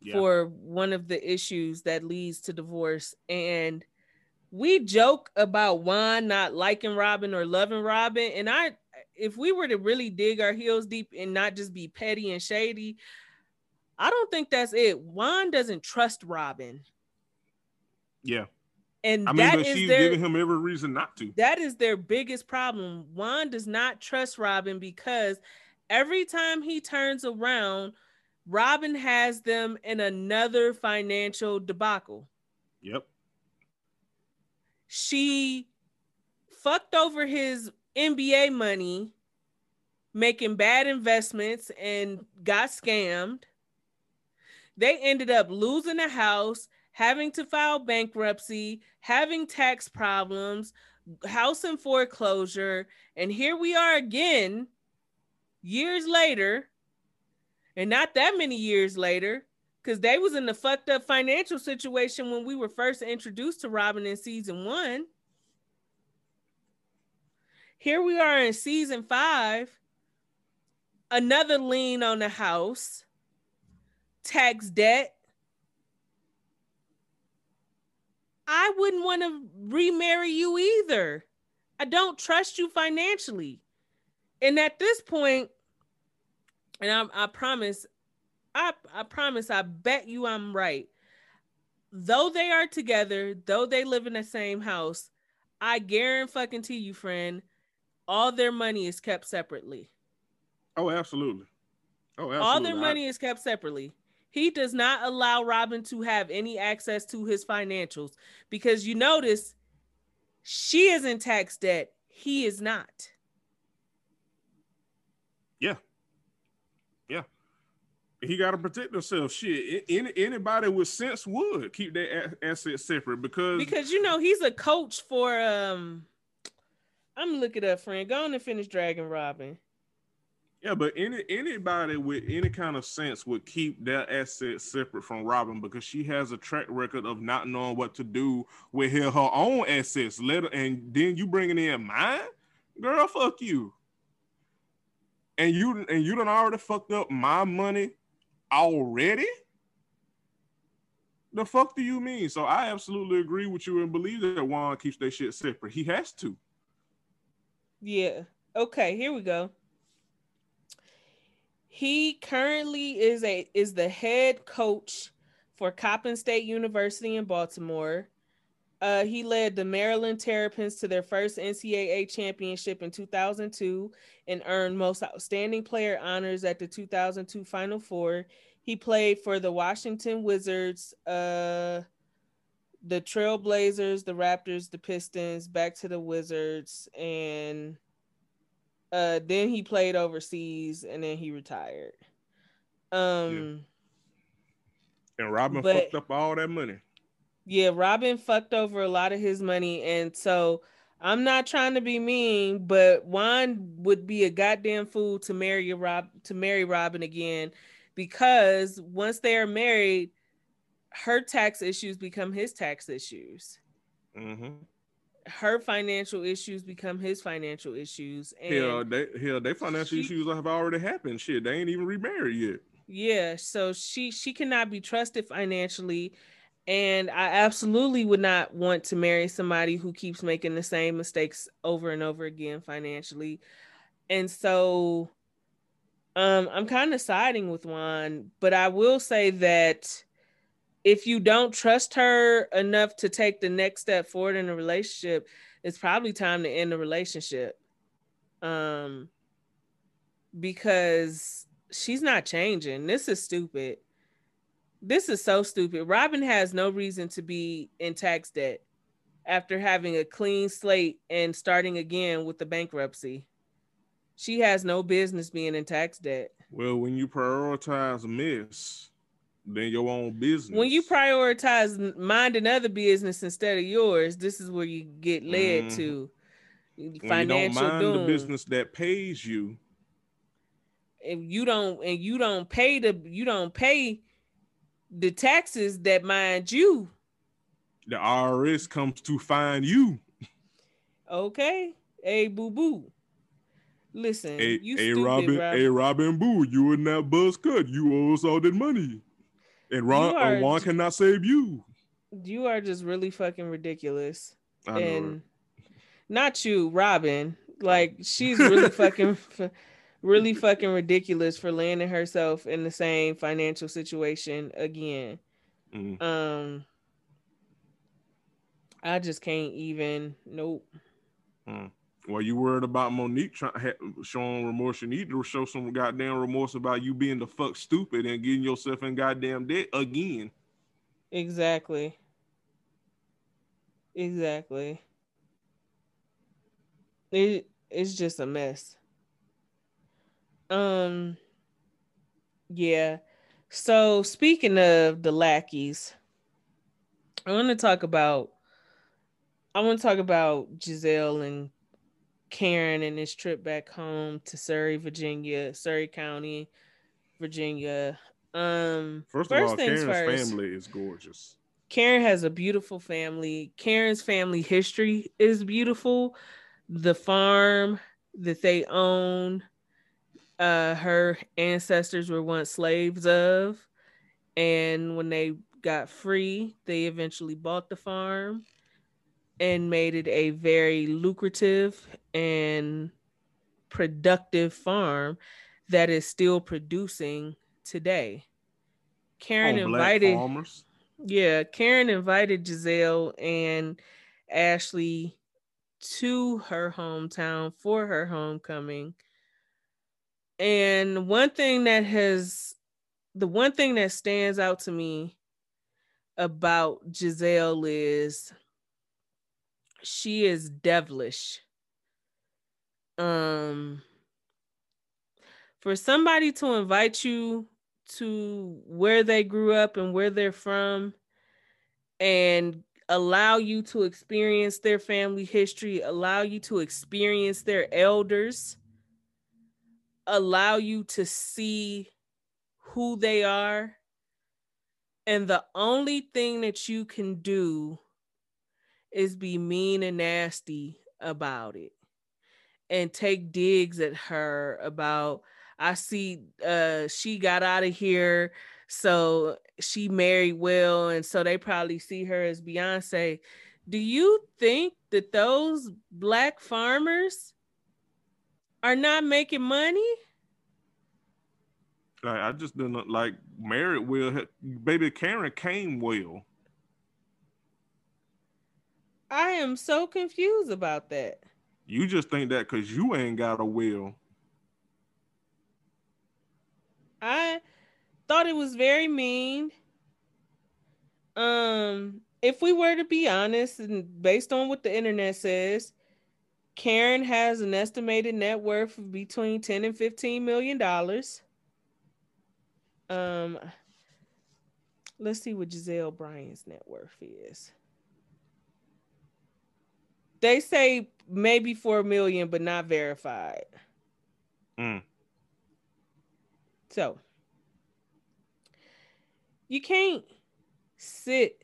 Yeah.
for one of the issues that leads to divorce. And we joke about Juan not liking Robyn or loving Robyn. And I, if we were to really dig our heels deep and not just be petty and shady, I don't think that's it. Juan doesn't trust Robyn.
Yeah.
And
I mean,
that
but
is
she's
their
giving him every reason not to.
that is their biggest problem. Juan does not trust Robyn because every time he turns around, Robyn has them in another financial debacle.
Yep.
She fucked over his NBA money, making bad investments, and got scammed. They ended up losing a house, having to file bankruptcy, having tax problems, house in foreclosure. And here we are again, years later, and not that many years later, because they was in the fucked up financial situation when we were first introduced to Robyn in season one. Here we are in season five, another lien on the house, tax debt. I wouldn't want to remarry you either. I don't trust you financially. And at this point, and I, I promise, I, I promise, I bet you I'm right. Though they are together, though they live in the same house, I guarantee you, friend, all their money is kept separately.
Oh, absolutely. Oh, absolutely.
All their
I-
money is kept separately. He does not allow Robyn to have any access to his financials because you notice she is in tax debt. He is not.
Yeah. Yeah. He got to protect himself. Shit, any, anybody with sense would keep their assets separate because,
Because you know he's a coach for um I'm gonna look it up, friend. Go on and finish Dragon Robyn.
Yeah, but any anybody with any kind of sense would keep their assets separate from Robyn because she has a track record of not knowing what to do with her, her own assets. Let her, and then you bringing in mine, girl. Fuck you. And you and you done already fucked up my money already. The fuck do you mean? So I absolutely agree with you and believe that Juan keeps their shit separate. He has to.
Yeah. Okay, here we go. He currently is a is the head coach for Coppin State University in Baltimore. Uh, he led the Maryland Terrapins to their first NCAA championship in 2002 and earned most outstanding player honors at the 2002 Final Four. He played for the Washington Wizards, uh, the Trailblazers, the Raptors, the Pistons, back to the Wizards, and uh, then he played overseas, and then he retired. Um,
And Robyn
But-
fucked up all that money.
yeah, Robyn fucked over a lot of his money, and so I'm not trying to be mean, but Juan would be a goddamn fool to marry a Rob to marry Robyn again, because once they are married, her tax issues become his tax issues.
Mm-hmm.
Her financial issues become his financial issues, and
Hell, they hell, they financial
she-
issues have already happened. Shit, they ain't even remarried yet.
Yeah, so she she cannot be trusted financially and I absolutely would not want to marry somebody who keeps making the same mistakes over and over again financially. And so um I'm kind of siding with Juan, but I will say that if you don't trust her enough to take the next step forward in a relationship, it's probably time to end the relationship. Um because she's not changing. This is stupid. This is so stupid. Robyn has no reason to be in tax debt after having a clean slate and starting again with the bankruptcy. She has no business being in tax debt.
Well, when you prioritize mess, then your own business.
When you prioritize minding other business instead of yours, this is where you get led
Mhm.
to
when
financial
you don't mind
doom.
the business that pays you,
if you don't and you don't pay the you don't pay the taxes that mind you
the IRS comes to find you.
okay hey boo boo listen
A,
you
a
stupid
Robyn,
Rob.
a Robyn Boo, you in that buzz cut. You owe us all that money. And Ron,
are
Juan
j-
cannot save you.
you are just really fucking ridiculous.
I
and not you robyn. Like she's really fucking really fucking ridiculous for landing herself in the same financial situation again.
Mm.
um i just can't even nope
Well, you worried about Monique trying showing remorse? You need to show some goddamn remorse about you being the fuck stupid and getting yourself in goddamn debt again.
Exactly. Exactly. It it's just a mess. Um yeah. So speaking of the lackeys, I want to talk about I want to talk about Gizelle and Karen and his trip back home to Surry, Virginia, Surry County, Virginia. Um
First, of
first
all, Karen's
first.
family is gorgeous.
Karen has a beautiful family. Karen's family history is beautiful. The farm that they own, uh, her ancestors were once slaves of. And when they got free, they eventually bought the farm and made it a very lucrative and productive farm that is still producing today. Karen invited
farmers.
yeah, Karen invited Gizelle and Ashley to her hometown for her homecoming. And one thing that has the one thing that stands out to me about Gizelle is she is devilish. Um for somebody to invite you to where they grew up and where they're from and allow you to experience their family history, allow you to experience their elders, allow you to see who they are. And the only thing that you can do is be mean and nasty about it and take digs at her about I see uh she got out of here so she married well and so they probably see her as Beyonce. Do you think that those black farmers are not making money?
Like, I just didn't like married well. Baby Karen came well.
I am so confused about that.
You just think that because you ain't got a will.
I thought it was very mean. Um, if we were to be honest, and based on what the internet says, Karen has an estimated net worth of between 10 and 15 million dollars. Um, let's see what Gizelle Bryant's net worth is. They say maybe 4 million, but not verified.
Mm.
So you can't sit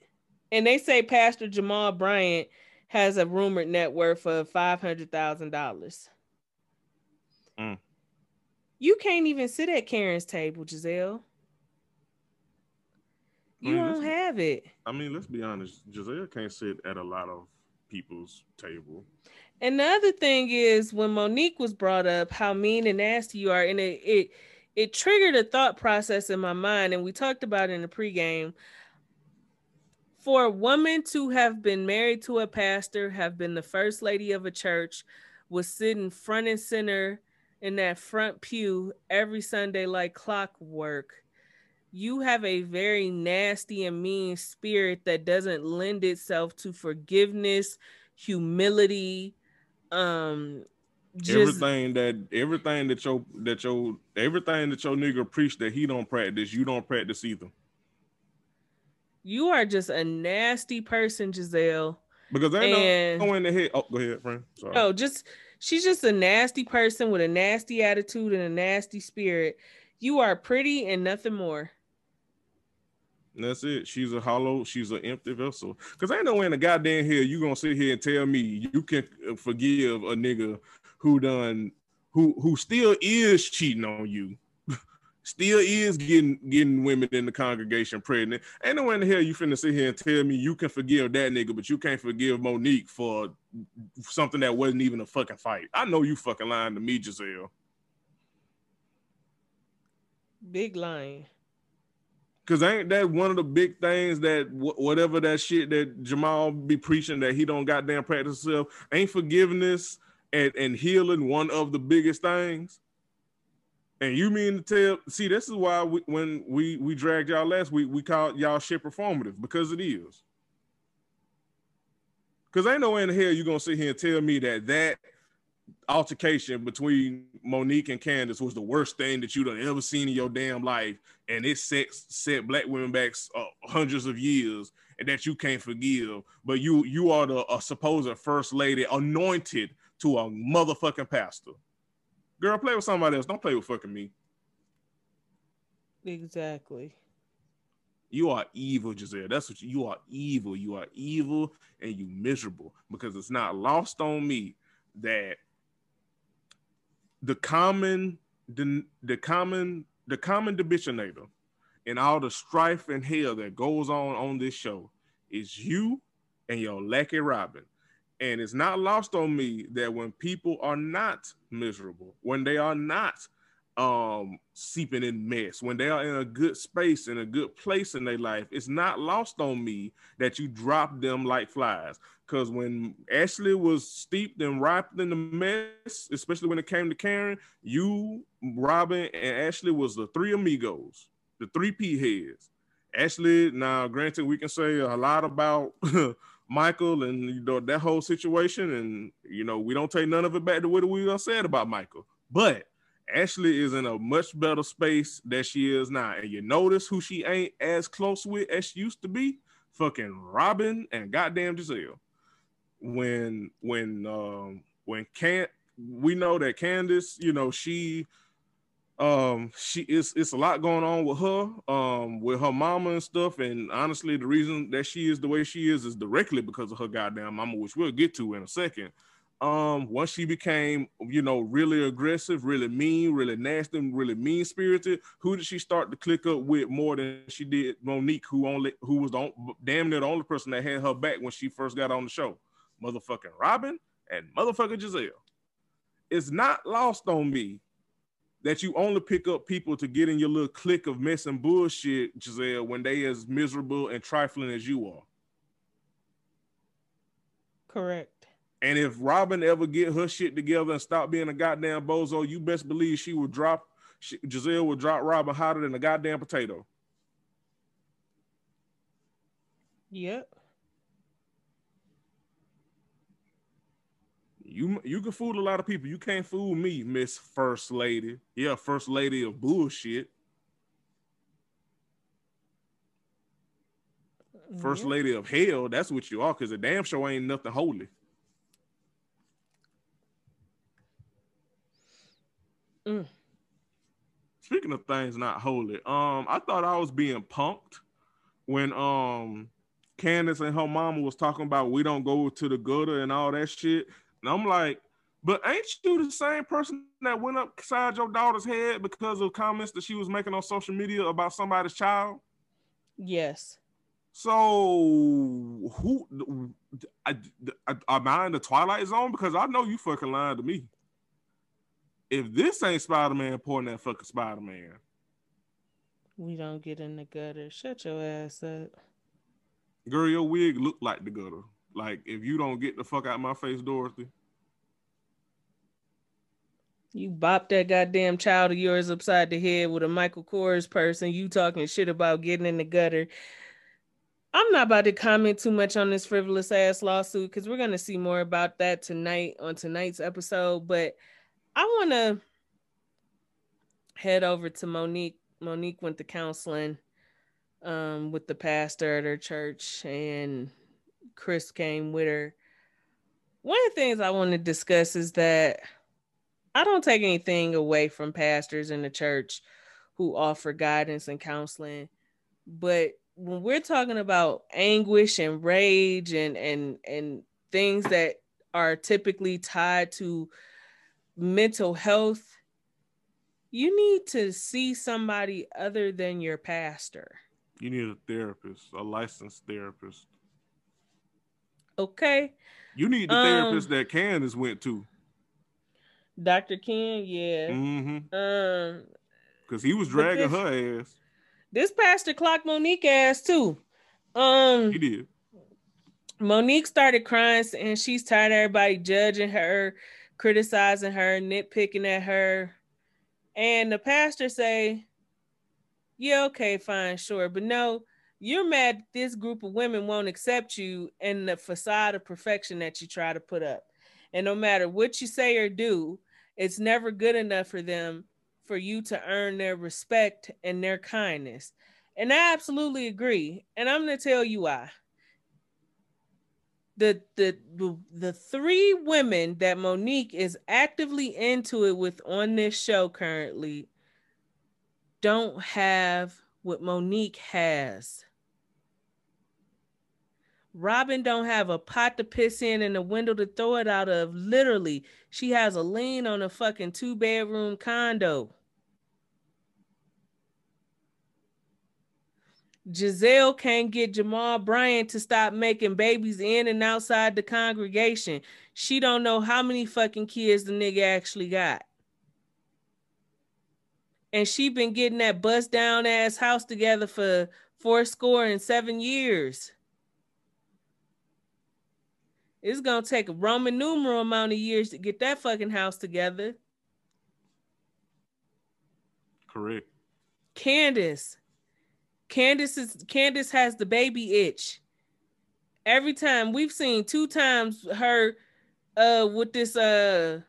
and they say Pastor Jamal Bryant has a rumored net worth of five hundred thousand dollars.
Mm.
You can't even sit at Karen's table, Gizelle. You
mean,
don't have it.
I mean, let's be honest. Gizelle can't sit at a lot of people's table.
And the other thing is when Monique was brought up, how mean and nasty you are, and it it it triggered a thought process in my mind, and we talked about it in the pregame. For a woman to have been married to a pastor, have been the first lady of a church, was sitting front and center in that front pew every Sunday like clockwork. You have a very nasty and mean spirit that doesn't lend itself to forgiveness, humility, um just
everything that everything that your that your everything that your nigga preach that he don't practice, you don't practice either.
you are just a nasty person, Gizelle.
Because they
And-
in the head. Oh, go ahead, friend. Sorry.
No, just she's just a nasty person with a nasty attitude and a nasty spirit. You are pretty and nothing more.
And that's it. She's a hollow. She's an empty vessel. Cause ain't no way in the goddamn hell you gonna sit here and tell me you can forgive a nigga who done who who still is cheating on you, still is getting getting women in the congregation pregnant. Ain't no way in the hell you finna sit here and tell me you can forgive that nigga, but you can't forgive Monique for something that wasn't even a fucking fight. I know you fucking lying to me, Gizelle.
Big lying.
Cause ain't that one of the big things that wh- whatever that shit that Jamal be preaching that he don't goddamn practice himself ain't forgiveness and, and healing one of the biggest things. And you mean to tell? See, this is why we, when we we dragged y'all last week, we called y'all shit performative because it is. Cause ain't no way in hell you gonna sit here and tell me that that altercation between Monique and Candace was the worst thing that you'd have ever seen in your damn life, and it set set black women back uh, hundreds of years, and that you can't forgive. But you you are the uh, supposed first lady anointed to a motherfucking pastor. Girl, play with somebody else. Don't play with fucking me.
Exactly.
You are evil, Gizelle. That's what you, you are evil. You are evil and you miserable because it's not lost on me that the common the, the common the common debitinator and all the strife and hell that goes on on this show is you and your lackey Robyn. And it's not lost on me that when people are not miserable, when they are not um seeping in mess. When they are in a good space in a good place in their life it's not lost on me that you drop them like flies. Because when ashley was steeped and wrapped in the mess especially when it came to karen you robyn and ashley was the three amigos the three p heads ashley now granted we can say a lot about michael and you know that whole situation and you know we don't take none of it back to what we said about michael. But Ashley is in a much better space than she is now. And you notice who she ain't as close with as she used to be? Fucking Robyn and goddamn Gizelle. When when um when can't we know that Candace, you know, she um she is it's a lot going on with her um with her mama and stuff and honestly the reason that she is the way she is is directly because of her goddamn mama which we'll get to in a second um once she became you know really aggressive really mean really nasty really mean spirited who did she start to click up with more than she did monique who only who was the, on- damn near the only person that had her back when she first got on the show? Motherfucking robyn and motherfucking gizelle. It's not lost on me that you only pick up people to get in your little clique of mess and bullshit gizelle when they as miserable and trifling as you are.
Correct.
And if Robyn ever get her shit together and stop being a goddamn bozo, you best believe she would drop she, Gizelle would drop Robyn hotter than a goddamn potato.
Yep.
You you can fool a lot of people. You can't fool me, Miss First Lady. Yeah, First Lady of bullshit. First
Yep.
Lady of hell. That's what you are, because the damn show ain't nothing holy.
Mm.
Speaking of things not holy, um, I thought I was being punked when um Candace and her mama was talking about we don't go to the gutter and all that shit. And I'm like, but ain't you the same person that went upside your daughter's head because of comments that she was making on social media about somebody's child?
Yes.
So who? I, I, am I in the Twilight Zone? Because I know you fucking lying to me. If this ain't Spider Man pouring that fucking Spider Man,
we don't get in the gutter. Shut your ass up.
Girl, your wig look like the gutter. Like if you don't get the fuck out my face, Dorothy.
You bop that goddamn child of yours upside the head with a Michael Kors person. You talking shit about getting in the gutter. I'm not about to comment too much on this frivolous ass lawsuit because we're gonna see more about that tonight on tonight's episode. But I want to head over to Monique. Monique went to counseling um, with the pastor at her church, and Chris came with her. One of the things I want to discuss is that I don't take anything away from pastors in the church who offer guidance and counseling, but when we're talking about anguish and rage and and and things that are typically tied to mental health, you need to see somebody other than your pastor.
You need a therapist, a licensed therapist.
Okay.
You need the um, therapist that Candace went to.
Dr. Ken, yeah.
Mm-hmm. Um, because he was dragging this, her ass.
This pastor clocked Monique ass too. Um,
he did.
Monique started crying, and she's tired of everybody judging her, criticizing her, nitpicking at her. And the pastor say, "Yeah, okay, fine, sure, but no." You're mad this group of women won't accept you and the facade of perfection that you try to put up. And no matter what you say or do, it's never good enough for them for you to earn their respect and their kindness. And I absolutely agree. And I'm going to tell you why. The, the the three women that Monique is actively into it with on this show currently don't have what Monique has. Robyn don't have a pot to piss in and a window to throw it out of. Literally, she has a lien on a fucking two bedroom condo. Gizelle can't get Jamal Bryant to stop making babies in and outside the congregation. She don't know how many fucking kids the nigga actually got. And she been getting that bust down ass house together for four score and seven years. It's gonna take a Roman numeral amount of years to get that fucking house together.
Correct.
Candace. Candace is Candace has the baby itch. Every time we've seen two times her uh with this uh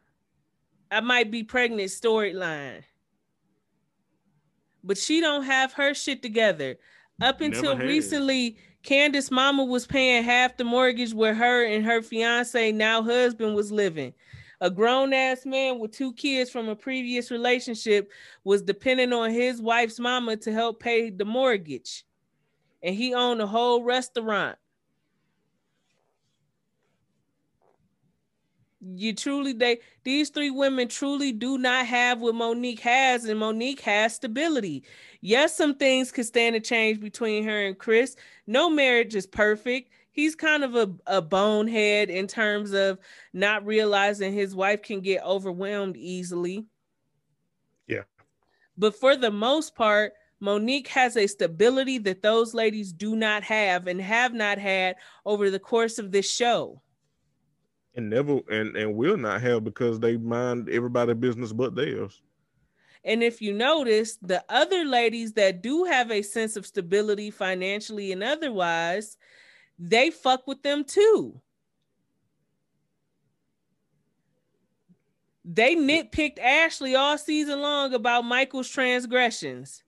I might be pregnant storyline. But she don't have her shit together. Up until recently, Candace mama was paying half the mortgage where her and her fiance, now husband, was living. A grown ass man with two kids from a previous relationship was depending on his wife's mama to help pay the mortgage. And he owned a whole restaurant. You truly they these three women truly do not have what Monique has, and Monique has stability. Yes, some things could stand a change between her and Chris. No marriage is perfect. He's kind of a, a bonehead in terms of not realizing his wife can get overwhelmed easily.
Yeah.
But for the most part, Monique has a stability that those ladies do not have and have not had over the course of this show
and never and and will not have because they mind everybody's business but theirs.
And if you notice, the other ladies that do have a sense of stability financially and otherwise, they fuck with them too. They nitpicked Ashley all season long about Michael's transgressions.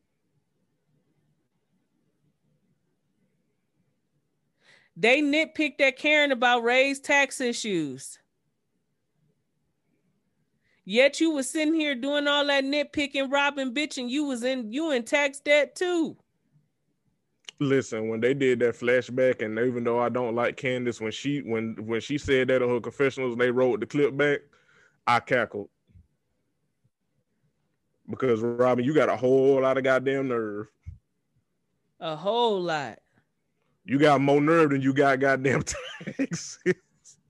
They nitpicked at Karen about Ray's tax issues. Yet you was sitting here doing all that nitpicking, Robyn, bitching. You was in you in tax debt too.
Listen, when they did that flashback, and even though I don't like Candace, when she when when she said that on her confessionals, and they wrote the clip back, I cackled because Robyn, you got a whole lot of goddamn nerve.
A whole lot.
You got more nerve than you got goddamn Texas.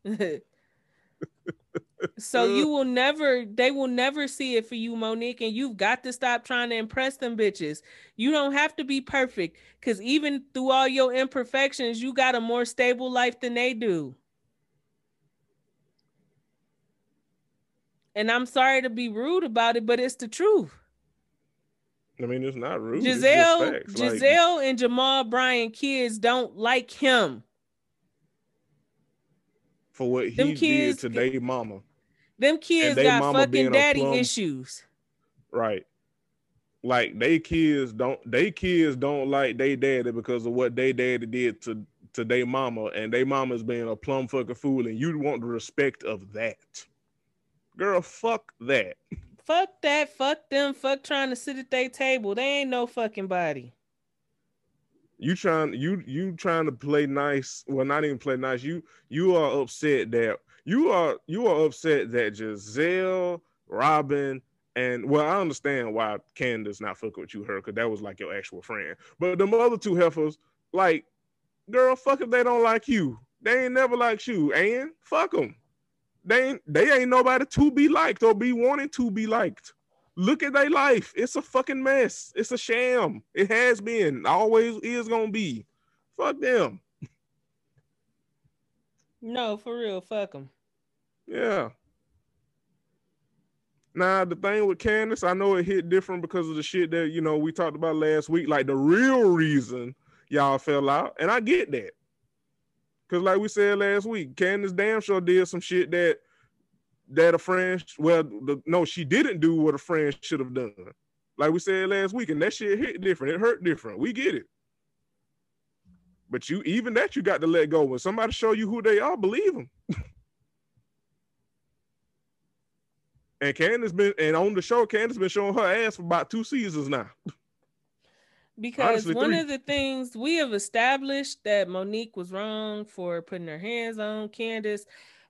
so you will never they will never see it for you monique and you've got to stop trying to impress them bitches you don't have to be perfect because even through all your imperfections you got a more stable life than they do and i'm sorry to be rude about it but it's the truth
I mean, it's not rude.
Gizelle, Gizelle, like, and Jamal Bryant kids don't like him
for what he kids, did to their mama.
Them kids got fucking daddy plum, issues.
Right. Like they kids don't they kids don't like they daddy because of what they daddy did to to their mama, and they mama's being a plum fucking fool, and you want the respect of that. Girl, fuck that.
Fuck that. Fuck them. Fuck trying to sit at their table. They ain't no fucking body
you trying you you trying to play nice well not even play nice you you are upset that you are you are upset that Gizelle Robyn and well I understand why Candace not fucking with you her because that was like your actual friend but the other two heifers like girl fuck if they don't like you they ain't never liked you and fuck them they ain't they ain't nobody to be liked or be wanting to be liked Look at their life. It's a fucking mess. It's a sham. It has been. Always is gonna be. Fuck them.
No, for real. Fuck them.
Yeah. Now the thing with Candace, I know it hit different because of the shit that you know we talked about last week. Like the real reason y'all fell out, and I get that. Cause like we said last week, Candace damn sure did some shit that that a friend well the, no she didn't do what a friend should have done like we said last week and that shit hit different it hurt different we get it but you even that you got to let go when somebody show you who they are believe them and Candace been and on the show Candace been showing her ass for about two seasons now
because Honestly, one three. of the things we have established that Monique was wrong for putting her hands on Candace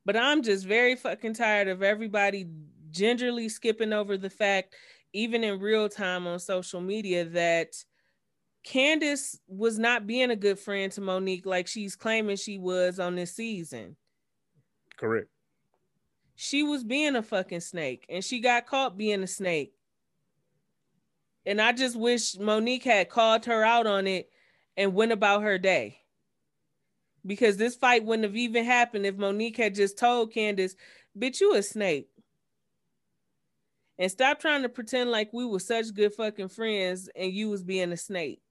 but I'm just very fucking tired of everybody gingerly skipping over the fact, even in real time on social media, that Candace was not being a good friend to Monique like she's claiming she was on this season.
Correct.
She was being a fucking snake and she got caught being a snake. And I just wish Monique had called her out on it and went about her day because this fight wouldn't have even happened if Monique had just told Candace, bitch, you a snake. And stop trying to pretend like we were such good fucking friends and you was being a snake.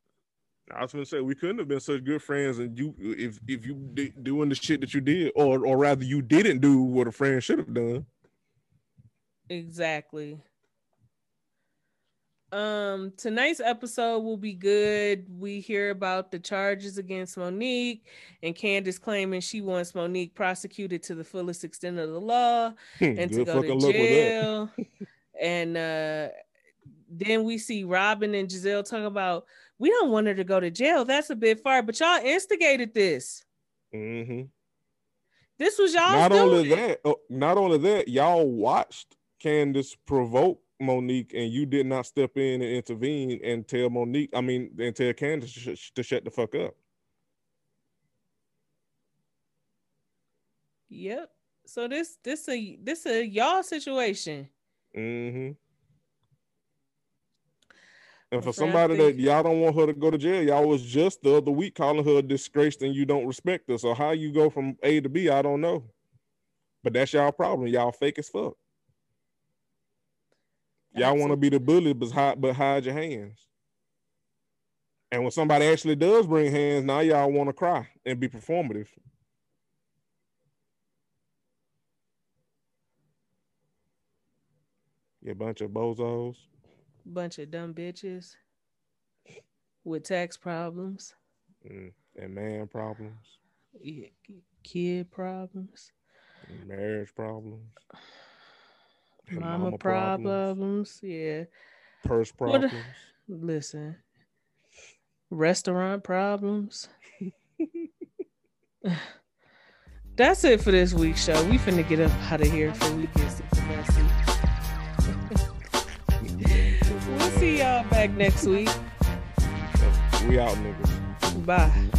I was gonna say we couldn't have been such good friends, and you if if you did doing the shit that you did, or or rather you didn't do what a friend should have done.
Exactly. Um, tonight's episode will be good. We hear about the charges against Monique and Candace claiming she wants Monique prosecuted to the fullest extent of the law hmm, and to go to jail. and uh then we see Robyn and Gizelle talk about we don't want her to go to jail. That's a bit far, but y'all instigated this.
Mm-hmm.
This was y'all.
Not only that, uh, not only that, y'all watched Candace provoke Monique and you did not step in and intervene and tell Monique, I mean, and tell Candace to, sh- to shut the fuck up.
Yep. So this this a this a y'all situation.
Mm-hmm. And for somebody that y'all don't want her to go to jail, y'all was just the other week calling her a disgrace and you don't respect her. So how you go from A to B, I don't know. But that's y'all problem. Y'all fake as fuck. Y'all want to be the bully, but hide, but hide your hands. And when somebody actually does bring hands, now y'all want to cry and be performative. You bunch of bozos.
Bunch of dumb bitches with tax problems.
Mm, and man problems.
Yeah, kid problems.
marriage problems.
Mama, mama problems. problems. Yeah.
Purse problems.
What, listen. Restaurant problems. That's it for this week's show. We finna get up out of here before we see y'all back next week.
We out, niggas.
Bye.